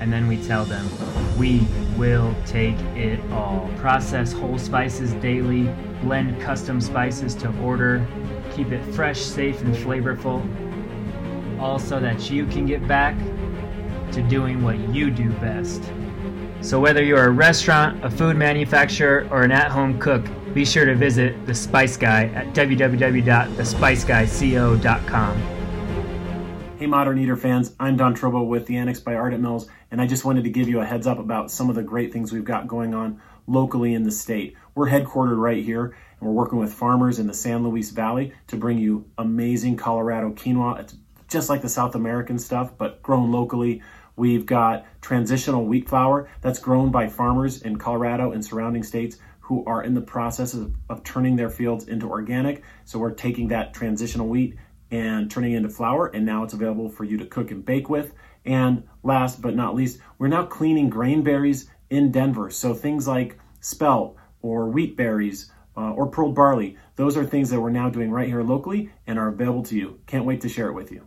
and then we tell them, we will take it all. Process whole spices daily, blend custom spices to order, keep it fresh, safe, and flavorful, all so that you can get back to doing what you do best. So, whether you're a restaurant, a food manufacturer, or an at home cook, be sure to visit The Spice Guy at www.thespiceguyco.com. Hey, Modern Eater fans, I'm Don Trouba with the Annex by Ardent Mills, and I just wanted to give you a heads up about some of the great things we've got going on locally in the state. We're headquartered right here, and we're working with farmers in the San Luis Valley to bring you amazing Colorado quinoa. It's just like the South American stuff, but grown locally. We've got transitional wheat flour that's grown by farmers in Colorado and surrounding states who are in the process of, of turning their fields into organic. So we're taking that transitional wheat and turning into flour, and now it's available for you to cook and bake with. And last but not least, we're now cleaning grain berries in Denver. So things like spelt or wheat berries uh, or pearl barley, those are things that we're now doing right here locally and are available to you. Can't wait to share it with you.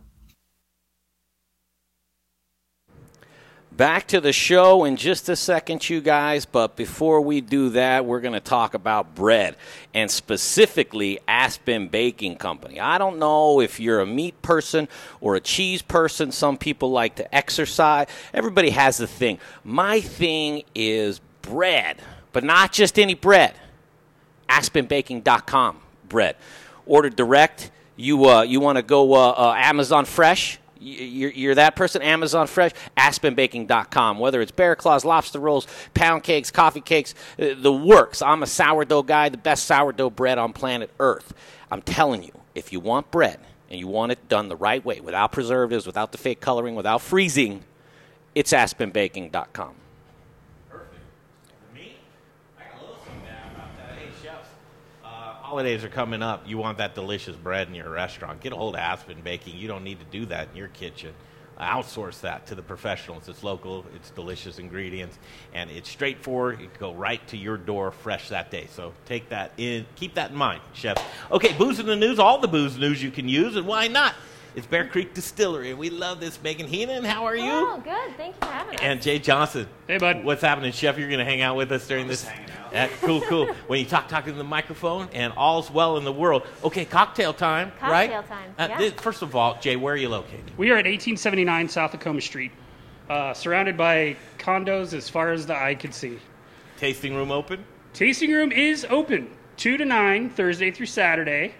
Back to the show in just a second, you guys. But before we do that, we're going to talk about bread and specifically Aspen Baking Company. I don't know if you're a meat person or a cheese person. Some people like to exercise. Everybody has a thing. My thing is bread, but not just any bread. AspenBaking.com bread. Order direct. You uh, you want to go uh, uh, Amazon Fresh? You're, you're that person, Amazon Fresh, AspenBaking.com. Whether it's bear claws, lobster rolls, pound cakes, coffee cakes, uh, the works. I'm a sourdough guy, the best sourdough bread on planet Earth. I'm telling you, if you want bread and you want it done the right way, without preservatives, without the fake coloring, without freezing, it's AspenBaking.com. holidays are coming up. You want that delicious bread in your restaurant. Get a hold of Aspen Baking. You don't need to do that in your kitchen. Outsource that to the professionals. It's local, it's delicious ingredients, and it's straightforward. It can go right to your door fresh that day. So take that in, keep that in mind, chef. Okay, booze in the news, all the booze news you can use, and why not? It's Bear Creek Distillery. We love this. Megan Heenan, how are you? Oh, good. Thank you for having us. And Jay Johnson. Hey, bud. What's happening, Chef? You're going to hang out with us during this? Hanging out. Yeah, cool, cool. when you talk, talking to the microphone, and all's well in the world. Okay, cocktail time, right? Cocktail time, Uh, yeah. th- first of all, Jay, where are you located? We are at 1879 South Tacoma Street, uh, surrounded by condos as far as the eye could see. Tasting room open? Tasting room is open 2 to 9, Thursday through Saturday.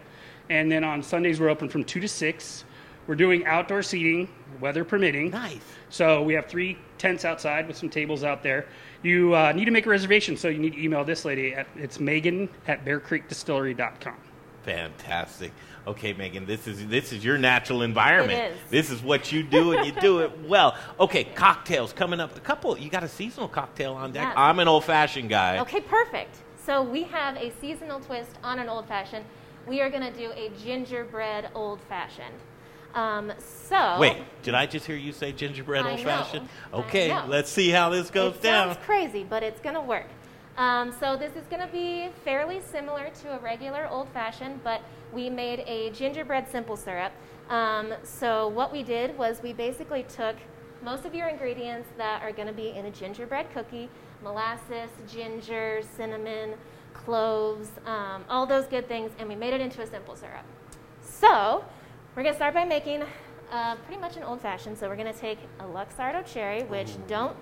And then on Sundays, we're open from 2 to 6. We're doing outdoor seating, weather permitting. Nice. So we have three tents outside with some tables out there. You uh, need to make a reservation, so you need to email this lady. At, it's Megan at BearCreekDistillery.com. Fantastic. Okay, Megan, this is this is your natural environment. It is. This is what you do, and you do it well. Okay, cocktails coming up. A couple. You got a seasonal cocktail on deck. Yes. I'm an old-fashioned guy. Okay, perfect. So we have a seasonal twist on an old fashioned. We are going to do a gingerbread old fashioned. Um, so Wait, did I just hear you say gingerbread old fashioned? Okay, let's see how this goes it down. sounds crazy, but it's going to work. Um, so this is going to be fairly similar to a regular old fashioned, but we made a gingerbread simple syrup. Um, so what we did was we basically took most of your ingredients that are going to be in a gingerbread cookie: molasses, ginger, cinnamon, cloves, um, all those good things, and we made it into a simple syrup. So we're going to start by making uh, pretty much an old fashioned. So we're going to take a Luxardo cherry, which don't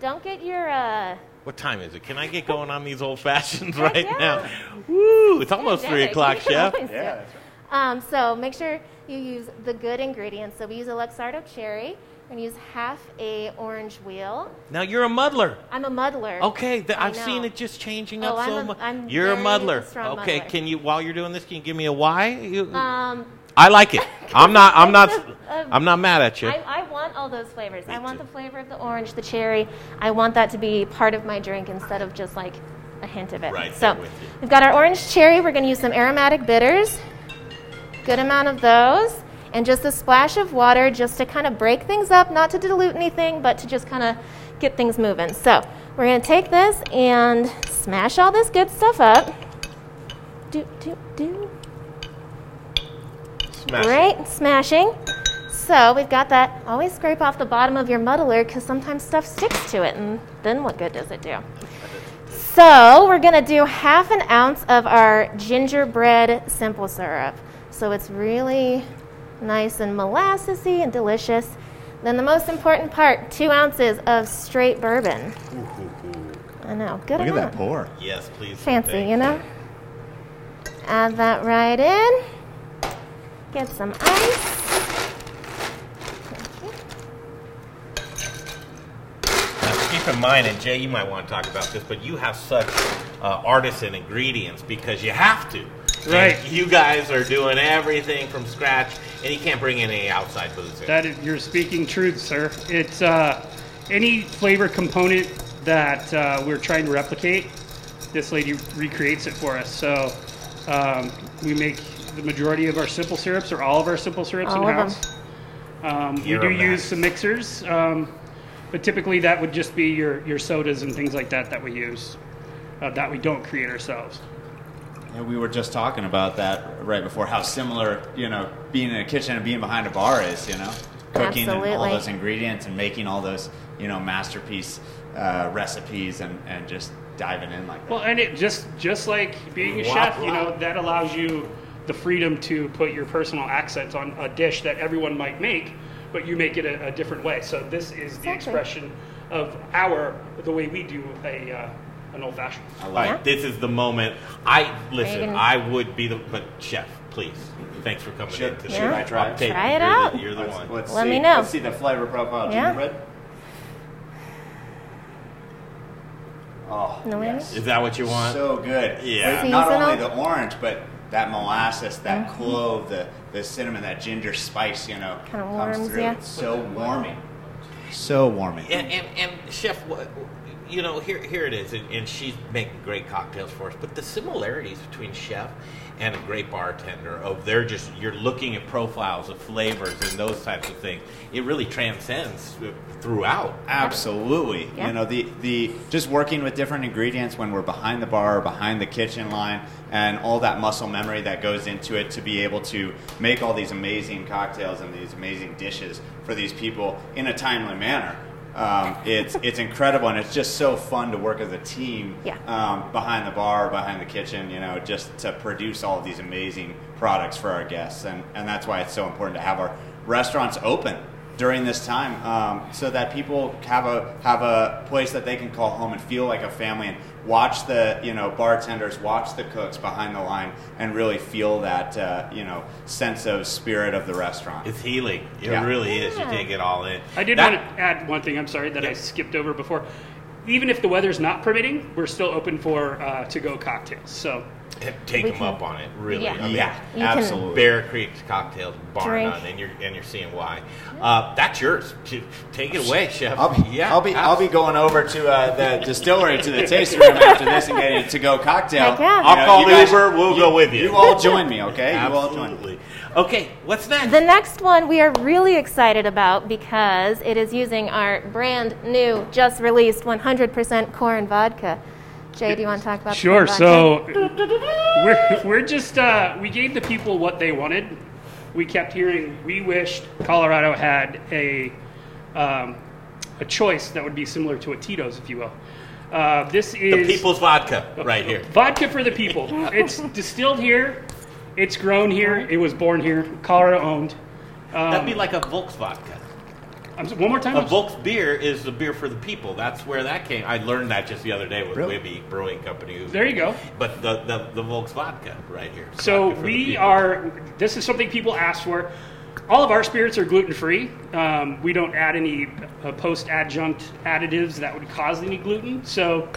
don't get your uh, What time is it? Can I get going on these old fashions right yeah. now? Woo! It's almost three o'clock, chef. always do it. Um, so make sure you use the good ingredients. So we use a Luxardo cherry. We're gonna use half a orange wheel. Now you're a muddler. I'm a muddler. Okay, th- I I've seen it just changing Oh, up I'm so much. You're a muddler. Okay, muddler. can you while you're doing this, can you give me a why? You- Um, I like it. I'm not. I'm not. Um, I'm not mad at you. I, I want all those flavors. I want the flavor of the orange, the cherry. I want that to be part of my drink instead of just like a hint of it. Right So we've got our orange cherry. We're going to use some aromatic bitters. Good amount of those. And just a splash of water just to kind of break things up, not to dilute anything, but to just kind of get things moving. So we're going to take this and smash all this good stuff up. Do, do, do. Smash it. Great, smashing. So we've got that. Always scrape off the bottom of your muddler because sometimes stuff sticks to it, and then what good does it do? So we're gonna do half an ounce of our gingerbread simple syrup. So it's really nice and molassesy and delicious. Then the most important part: two ounces of straight bourbon. I know, good Look at amount. that pour. Yes, please. Fancy, Thank you know. Add that right in. Get some ice. Now, keep in mind, and Jay, you might want to talk about this, but you have such uh, artisan ingredients because you have to. Right. And you guys are doing everything from scratch, and you can't bring in any outside booze in. That is, you're speaking truth, sir. It's uh, any flavor component that uh, we're trying to replicate. This lady recreates it for us. So um, we make the majority of our simple syrups, or all of our simple syrups, All in house. Um, we You're do use some mixers, um, but typically that would just be your your sodas and things like that that we use, uh, that we don't create ourselves. Yeah, we were just talking about that right before how similar, you know, being in a kitchen and being behind a bar is, you know, cooking and all those ingredients and making all those, you know, masterpiece uh, recipes and, and just diving in like that. Well, and it just just like being a chef, you know, that allows you the freedom to put your personal accents on a dish that everyone might make, but you make it a, a different way. So this is the Exactly. expression of our the way we do a uh, an old fashioned. I like this is the moment. I listen. Megan. I would be the but chef. please. Thanks for coming Should- in. today. should I try it? I'll Try it You're out. The, you're the Let's- one. let's Let see. me know. Let's see the flavor profile. Yeah. Gingerbread. Oh, No yes. Is that what you want? So good. Yeah. But Not Seasonal. only the orange, but that molasses, that Mhm. clove, the, the cinnamon, that ginger spice, you know, Kinda comes warms through. ya. It's so warming. So warming. And, and, and chef, you know, here here it is, and, and she's making great cocktails for us. But the similarities between chef and a great bartender, of they're just you're looking at profiles of flavors and those types of things. It really transcends throughout. Absolutely. Yeah. You know, the, the just working with different ingredients when we're behind the bar or behind the kitchen line and all that muscle memory that goes into it to be able to make all these amazing cocktails and these amazing dishes for these people in a timely manner. Um, it's it's incredible and it's just so fun to work as a team Yeah. um, behind the bar, behind the kitchen, you know, just to produce all of these amazing products for our guests. And, and that's why it's so important to have our restaurants open during this time um, so that people have a, have a place that they can call home and feel like a family and watch the, you know, bartenders, watch the cooks behind the line and really feel that, uh, you know, sense of spirit of the restaurant. It's healing. It Yeah. really is. You take it all in. I did That- want to add one thing. I'm sorry that I skipped over before. Even if the weather's not permitting, we're still open for uh, to-go cocktails. So take We them can- up on it. Really, Yeah. I mean, Yeah, you can absolutely. Bear Creek cocktails, bar Drink. none, and you're and you're seeing why. Uh, that's yours. Take it away, chef. I'll be, yeah, I'll be, I'll be going over to uh, the distillery to the tasting room after this and getting a to-go cocktail. Heck yeah. I'll know, call you guys- Uber, we'll go with you. You all join me, okay? You all join me. Absolutely. Okay, what's next? The next one we are really excited about because it is using our brand new, just released 100% corn vodka. Jay, do you want to talk about the Sure. corn So we're, we're just uh, we gave the people what they wanted. We kept hearing we wished Colorado had a um, a choice that would be similar to a Tito's, if you will. Uh, this is the people's vodka right here. Vodka for the people. It's distilled here. It's grown here. It was born here. Colorado owned. Um, That'd be like a Volks vodka. I'm s- one more time. A Volks beer is the beer for the people. That's where that came. I learned that just the other day with Really? Wibby Brewing Company. who- There you go. But the the, the Volks vodka right here. So Vodka for the we are. This is something people ask for. All of our spirits are gluten free. Um, we don't add any uh, post adjunct additives that would cause any gluten. So,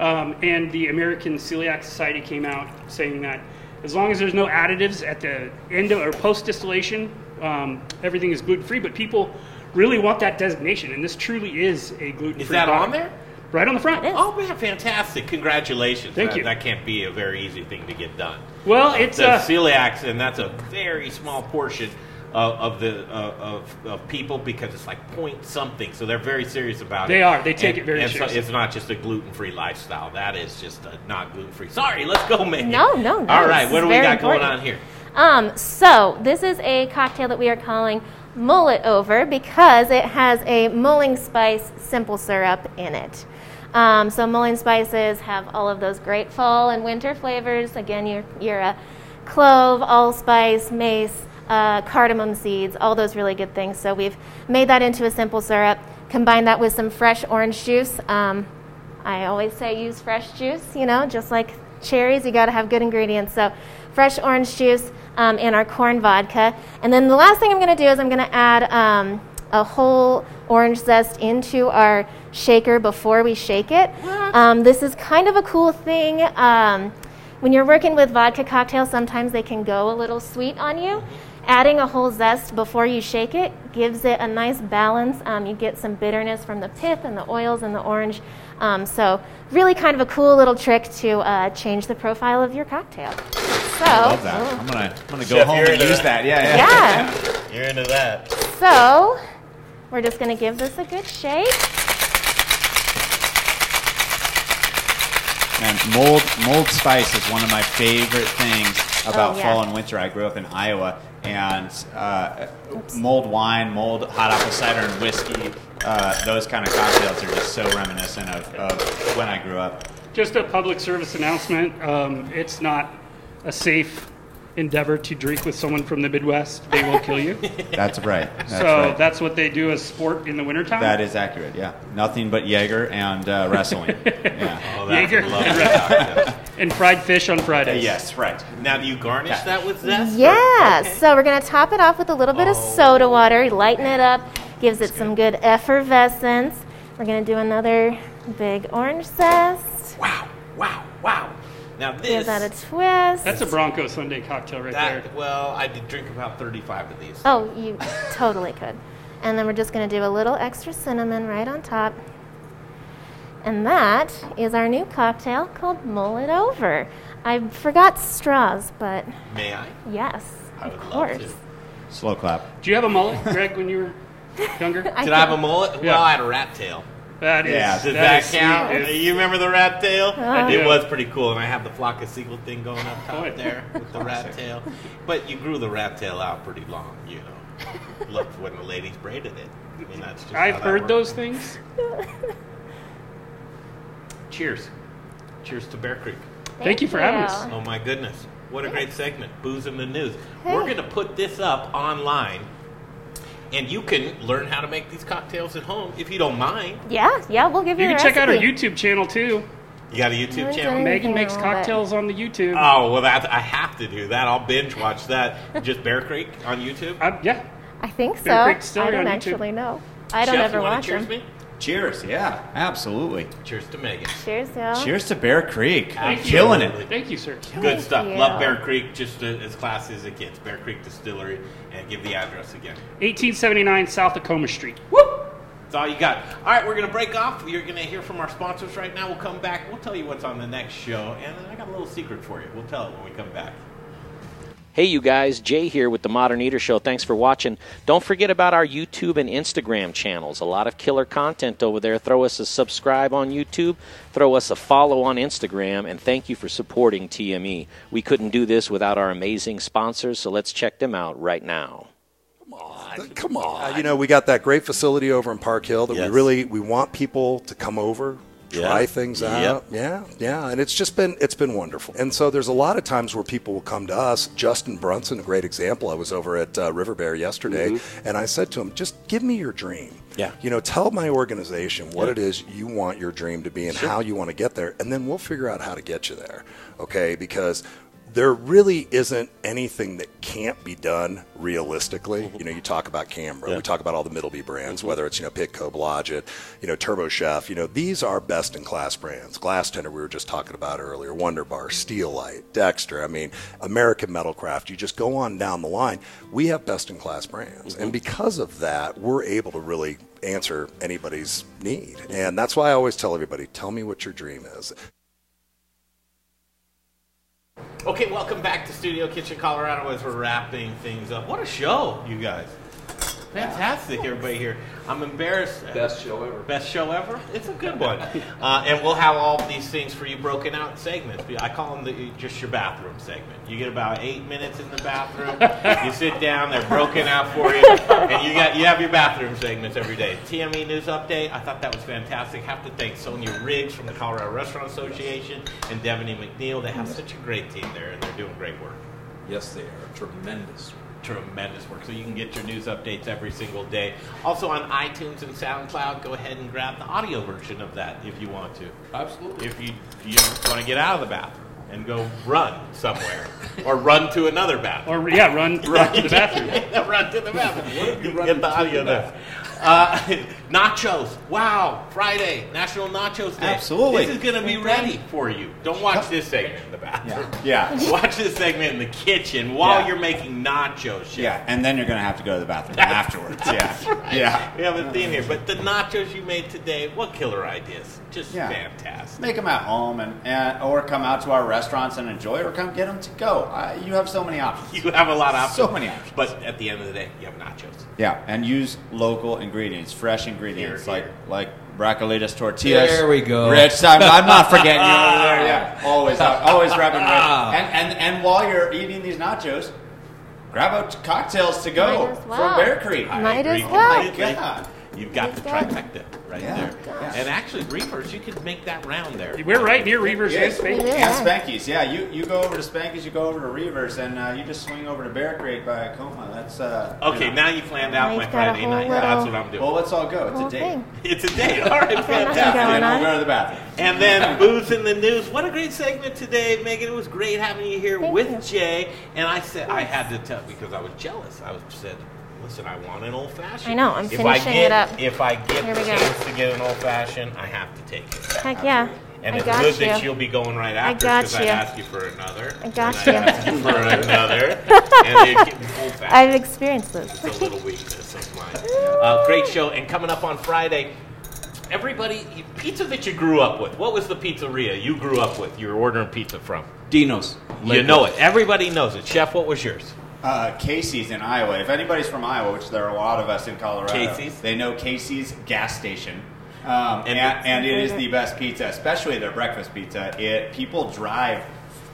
um, and the American Celiac Society came out saying that as long as there's no additives at the end of, or post distillation, um, everything is gluten free. But people really want that designation, and this truly is a gluten free. Is that on there? Right on the front. Oh man, fantastic! Congratulations. Thank that, you. That can't be a very easy thing to get done. Well, it's, the uh, celiacs, and that's a very small portion of, of the uh, of, of people because it's like point something. So they're very serious about it. They are. They take And- it very and so it's not just a gluten free lifestyle. That is just a not gluten free. Sorry, let's go, man. No, no, no. All right, what do we very got going on here? Um, so this is a cocktail that we are calling mullet over because it has a mulling spice simple syrup in it. Um, so mulling spices have all of those great fall and winter flavors. Again, your your uh, clove, allspice, mace, uh, cardamom seeds, all those really good things. So we've made that into a simple syrup. Combine that with some fresh orange juice. Um, I always say use fresh juice, you know, just like cherries, you got to have good ingredients. So, fresh orange juice um, and our corn vodka. And then the last thing I'm going to do is I'm going to add um, a whole orange zest into our shaker before we shake it. Um, this is kind of a cool thing. Um, when you're working with vodka cocktails, sometimes they can go a little sweet on you. Adding a whole zest before you shake it gives it a nice balance. Um, you get some bitterness from the pith and the oils and the orange. Um, so, really kind of a cool little trick to uh, change the profile of your cocktail. So, I love that. I'm gonna, I'm gonna go Chef, home and use that. that. Yeah, yeah. Yeah. You're into that. so we're just going to give this a good shake. And mold mold spice is one of my favorite things about Oh, yeah. fall and winter. I grew up in Iowa, and uh, mold wine, mold hot apple cider, and whiskey. Uh, those kind of cocktails are just so reminiscent of, of when I grew up. Just a public service announcement. Um, it's not a safe endeavor to drink with someone from the Midwest. They will kill you. That's right. That's so right. that's what they do as sport in the wintertime. That is accurate. Yeah, nothing but Jaeger and uh, wrestling. yeah. Oh, that's Jaeger a lovely and fried fish on Fridays. Uh, yes, right. Now, do you garnish that with zest? or- Yeah, Okay. so we're going to top it off with a little bit of Oh. soda water, lighten it up, gives it some good effervescence. We're going to do another big orange zest. Wow, wow, wow. Now this. Give that a twist. That's a Bronco Sunday cocktail right there. Well, I did drink about 35 of these. Oh, you totally could. And then we're just going to do a little extra cinnamon right on top. And that is our new cocktail called Mull It Over. I forgot straws, but May I? yes, I of would love course. to. Slow clap. Do you have a mullet, Greg, when you were younger? I Did I have a mullet? Yeah. Well, I had a rat tail. That is. Yeah, does that that, is count? sweet. You remember the rat tail? Uh-huh. It was pretty cool, and I have the flock of seagull thing going up top Boy. there with the rat tail. But you grew the rat tail out pretty long, you know. Look when the ladies braided it. I mean, that's just I've how that heard works. those things. Cheers. Cheers to Bear Creek. Thank you for having us. Oh my goodness. What a great segment. Booze in the news. We're going to put this up online. And you can learn how to make these cocktails at home if you don't mind. Yeah, yeah, we'll give you, You the can check out our. YouTube channel too. You got a YouTube We're channel? Megan makes Anything a cocktails on the YouTube. Oh well, that I have to do that. I'll binge watch that. Just Bear Creek on YouTube. Uh, yeah. I think so. Bear Creek Distillery I don't on YouTube. actually know. I don't Chef, ever you wanna watch cheers them. me? Cheers. Yeah, absolutely. Cheers to Megan. Cheers, y'all. Cheers to Bear Creek. Thank you. Killing it. Thank you, sir. Good stuff. you. Love Bear Creek, just uh, as classy as it gets. Bear Creek Distillery, and give the address again. 1879 South Tacoma Street. Woo! That's all you got. All right, we're going to break off. You're going to hear from our sponsors right now. We'll come back. We'll tell you what's on the next show, and then I got a little secret for you. We'll tell it when we come back. Hey, you guys, Jay here with the Modern Eater Show. Thanks for watching. Don't forget about our YouTube and Instagram channels. A lot of killer content over there. Throw us a subscribe on YouTube, throw us a follow on Instagram, and thank you for supporting TME. We couldn't do this without our amazing sponsors, so let's check them out right now. Come on. Come on. Uh, you know, we got that great facility over in Park Hill that Yes. we really we want people to come over, try Yeah. things Yep. out. Yeah, yeah, and it's just been it's been wonderful. And so there's a lot of times where people will come to us. Justin Brunson, a great example. I was over at uh, River Bear yesterday, and I said to him, "Just give me your dream." Yeah. You know, tell my organization what Yeah. it is you want your dream to be and how you want to get there, and then we'll figure out how to get you there. Okay? Because there really isn't anything that can't be done realistically. Mm-hmm. You know, you talk about Canberra, Yeah. we talk about all the Middleby brands, mm-hmm. whether it's, you know, Pitco, Blodgett, you know, Turbo Chef, you know, these are best in class brands. Glastender, we were just talking about earlier, Wunder-Bar, Steel Light, Dexter, I mean, American Metalcraft, you just go on down the line. We have best in class brands. And mm-hmm. because of that, we're able to really answer anybody's need. And that's why I always tell everybody, tell me what your dream is. Okay, welcome back to Studio Kitchen Colorado as we're wrapping things up. What a show, you guys. Fantastic, everybody here. I'm embarrassed. Best show ever. Best show ever? It's a good one. Uh, and we'll have all these things for you broken out in segments. I call them the, just your bathroom segment. You get about eight minutes in the bathroom. you sit down, they're broken out for you, and you got you have your bathroom segments every day. TME News Update, I thought that was fantastic. Have to thank Sonia Riggs from the Colorado Restaurant Association and Devany McNeill. They have such a great team there, and they're doing great work Yes, they are. Tremendous. Tremendous work. So you can get your news updates every single day. Also on iTunes and SoundCloud, go ahead and grab the audio version of that if you want to. Absolutely. If you you want to get out of the bathroom and go run somewhere or run to another bathroom. Or yeah, run run to the bathroom. run to the bathroom. What if you run Get the audio the there. Uh, nachos. Wow. Friday, National Nachos Day. Absolutely. This is going to be ready for you. Don't watch this segment in the bathroom. Yeah. Watch this segment in the kitchen while Yeah. you're making nachos. Chef. Yeah, and then you're going to have to go to the bathroom afterwards. Yeah. Yeah. We have a theme here, but the nachos you made today, what killer ideas? Just Yeah. fantastic. Make them at home and, and or come out to our restaurants and enjoy, or come get them to go. Uh, you have so many options. You have a lot of options. So many options. But at the end of the day, you have nachos. Yeah, and use local ingredients, fresh ingredients Here, like here. like Raquelitas tortillas. There we go. Rich, I'm, I'm not forgetting you over there. Yeah, always, always repping Rich. And, and and while you're eating these nachos, grab out cocktails to go Might well. from Bear Creek. Might as agree well. Oh my God. You've got the There you go. trifecta right Yeah. there. Yeah. And actually, Reivers, you could make that round there. We're right near Reivers Yeah, and Spankies. And Spankies, yeah. You you go over to Spankies, you go over to Reivers, and uh, you just swing over to Bear Creek by Acoma. That's uh. Okay, you know. now you planned out Now my you've got a Friday night. little- That's what I'm doing. Well, let's all go. It's a date. thing. It's a date. All right, nothing fantastic. going And on. we'll go to the bathroom. And then booze in the news. What a great segment today, Megan. It was great having you here Thank with you. Jay. And I said I had to tell because I was jealous. I was said, listen, I want an old fashioned. I know, I'm if I finishing get, it up. If I get Here the we go. chance to get an old fashioned, I have to take it. Heck yeah. And I it's got good you. that she'll be going right I after got because I you. asked you for another. I got and you. I asked you for another. and it get old fashioned. I've experienced this. It's a little weakness of mine. Uh, great show. And coming up on Friday, everybody, pizza that you grew up with. What was the pizzeria you grew up with? You were ordering pizza from. Dino's. You know it. Everybody knows it. Chef, what was yours? Uh, Casey's in Iowa. If anybody's from Iowa, which there are a lot of us in Colorado, Casey's? they know Casey's gas station. Um, And- and, and, it is the best pizza, especially their breakfast pizza. It people drive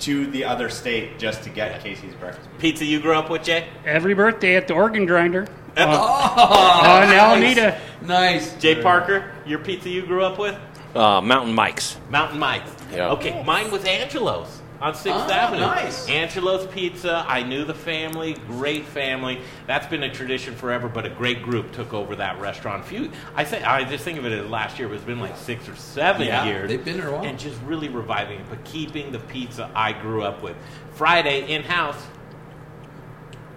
to the other state just to get Casey's breakfast. Pizza you grew up with, Jay? Every birthday at the organ grinder. Oh, Uh, on Alameda. Nice. Jay Parker, your pizza you grew up with? Uh, Mountain Mike's. Mountain Mike's. Yeah. Okay, mine was Angelo's on Sixth Ah, Avenue. nice. Angelo's Pizza. I knew the family. Great family. That's been a tradition forever. But a great group took over that restaurant. Few. I say. I just think of it as last year. It's been like six or seven Yeah, years. they've been there a while. And just really reviving it, but keeping the pizza I grew up with. Friday in house.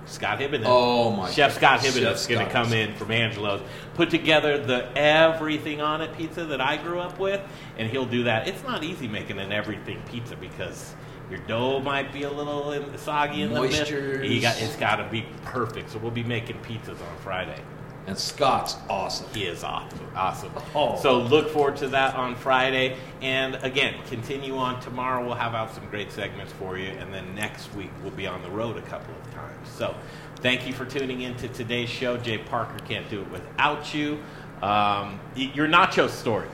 Scott Hibbenden. Oh, my Chef Scott goodness. Hibbenden is going to come in from Angelo's, put together the everything on it pizza that I grew up with, and he'll do that. It's not easy making an everything pizza because your dough might be a little in, soggy in the middle. Moistures. You got it's got to be perfect. So we'll be making pizzas on Friday. And Scott's awesome. He is awesome. Awesome. Oh. So look forward to that on Friday. And again, continue on tomorrow. We'll have out some great segments for you. And then next week, we'll be on the road a couple of times. So thank you for tuning in to today's show. Jay Parker can't do it without you. Um, your nacho story,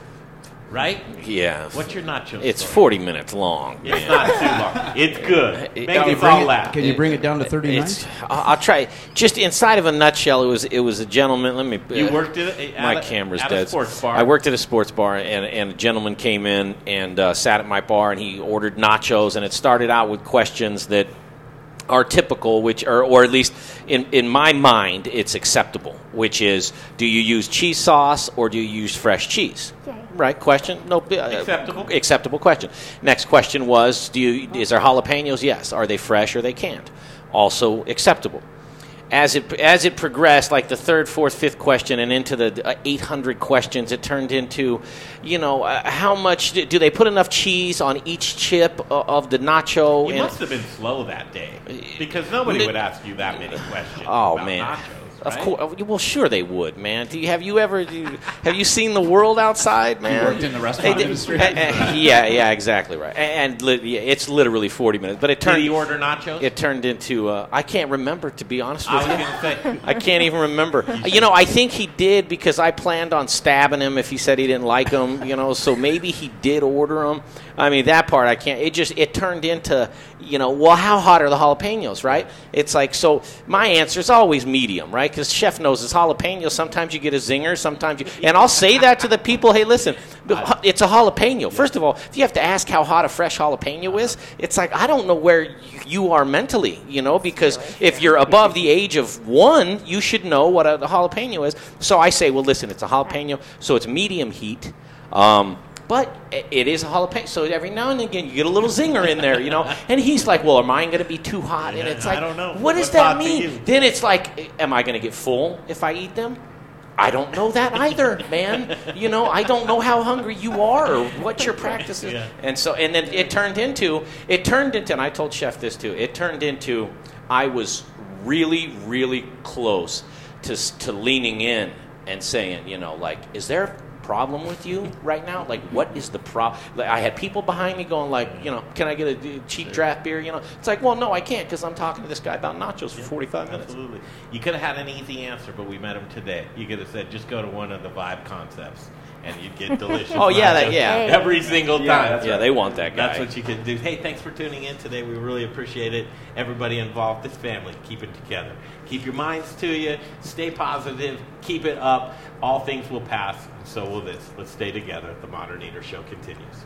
right? Yeah. What's your nacho It's story? 40 minutes long. It's man. not too long. It's good. Make I'll us all it- laugh. Can you bring it down to thirty minutes? I'll, I'll try. Just inside of a nutshell, it was it was a gentleman. Let me. You uh, worked at a- my a- camera's at a dead. sports bar. I worked at a sports bar, and, and a gentleman came in and uh, sat at my bar, and he ordered nachos, and it started out with questions that are typical, which are, or at least in, in my mind, it's acceptable, which is, do you use cheese sauce or do you use fresh cheese? Right? Question? No. Uh, Acceptable. Acceptable question. Next question was, do you, is there jalapenos? Yes. Are they fresh or they can't? Also acceptable. As it as it progressed, like the third, fourth, fifth question, and into the uh, 800 questions, it turned into, you know, uh, how much do, do they put enough cheese on each chip o- of the nacho? You And- must have been slow that day because nobody would ask you that many questions. Oh man, nachos, of right? course. Well, sure they would, man. Do you, have you ever do you- have you seen the world outside, man? worked in the restaurant Hey, industry. uh, uh, yeah, yeah, exactly right. And, and li- yeah, it's literally forty minutes. But it turned. Did turned. he order nachos? It turned into. Uh, I can't remember to be honest I with was you. gonna say. I can't even remember. You know, I think he did because I planned on stabbing him if he said he didn't like them. You know, so maybe he did order them. I mean, that part I can't. It just it turned into, you know, well, how hot are the jalapenos, right? It's like so. My answer is always medium, right? Because chef knows it's jalapenos. Sometimes you get a zinger, sometimes you. And I'll say that to the people. Hey, listen, it's a jalapeno. First of all, if you have to ask how hot a fresh jalapeno is, it's like I don't know where you- you are mentally, you know, because if you're above the age of one, you should know what a, jalapeno is. So I say, well, listen, it's a jalapeno, so it's medium heat. Um, but it is a jalapeno, so every now and again you get a little zinger in there, you know. And he's like, "Well, am I going to be too hot?" And Yeah, it's I like, don't know. What does that mean? Then it's like, am I going to get full if I eat them? I don't know that either, man. You know, I don't know how hungry you are or what your practice is. Yeah. And so, and then it turned into, it turned into, and I told Chef this too. It turned into, I was really, really close to to leaning in and saying, you know, like, is there problem with you right now? Like, what is the problem? Like, I had people behind me going, like, you know, can I get a cheap draft beer? You know, it's like, well, no, I can't because I'm talking to this guy about nachos for 45 minutes. Absolutely. You could have had an easy answer, but we met him today. You could have said, just go to one of the Vibe concepts and you'd get delicious. Oh, yeah, that- yeah. every single Yeah, time. that's Yeah, right. they want that That's what you could do. Hey, thanks for tuning in today. We really appreciate it. Everybody involved, this family, keep it together. Keep your minds to you. Stay positive. Keep it up. All things will pass, and so will this. Let's stay together. The Modern Eater Show continues.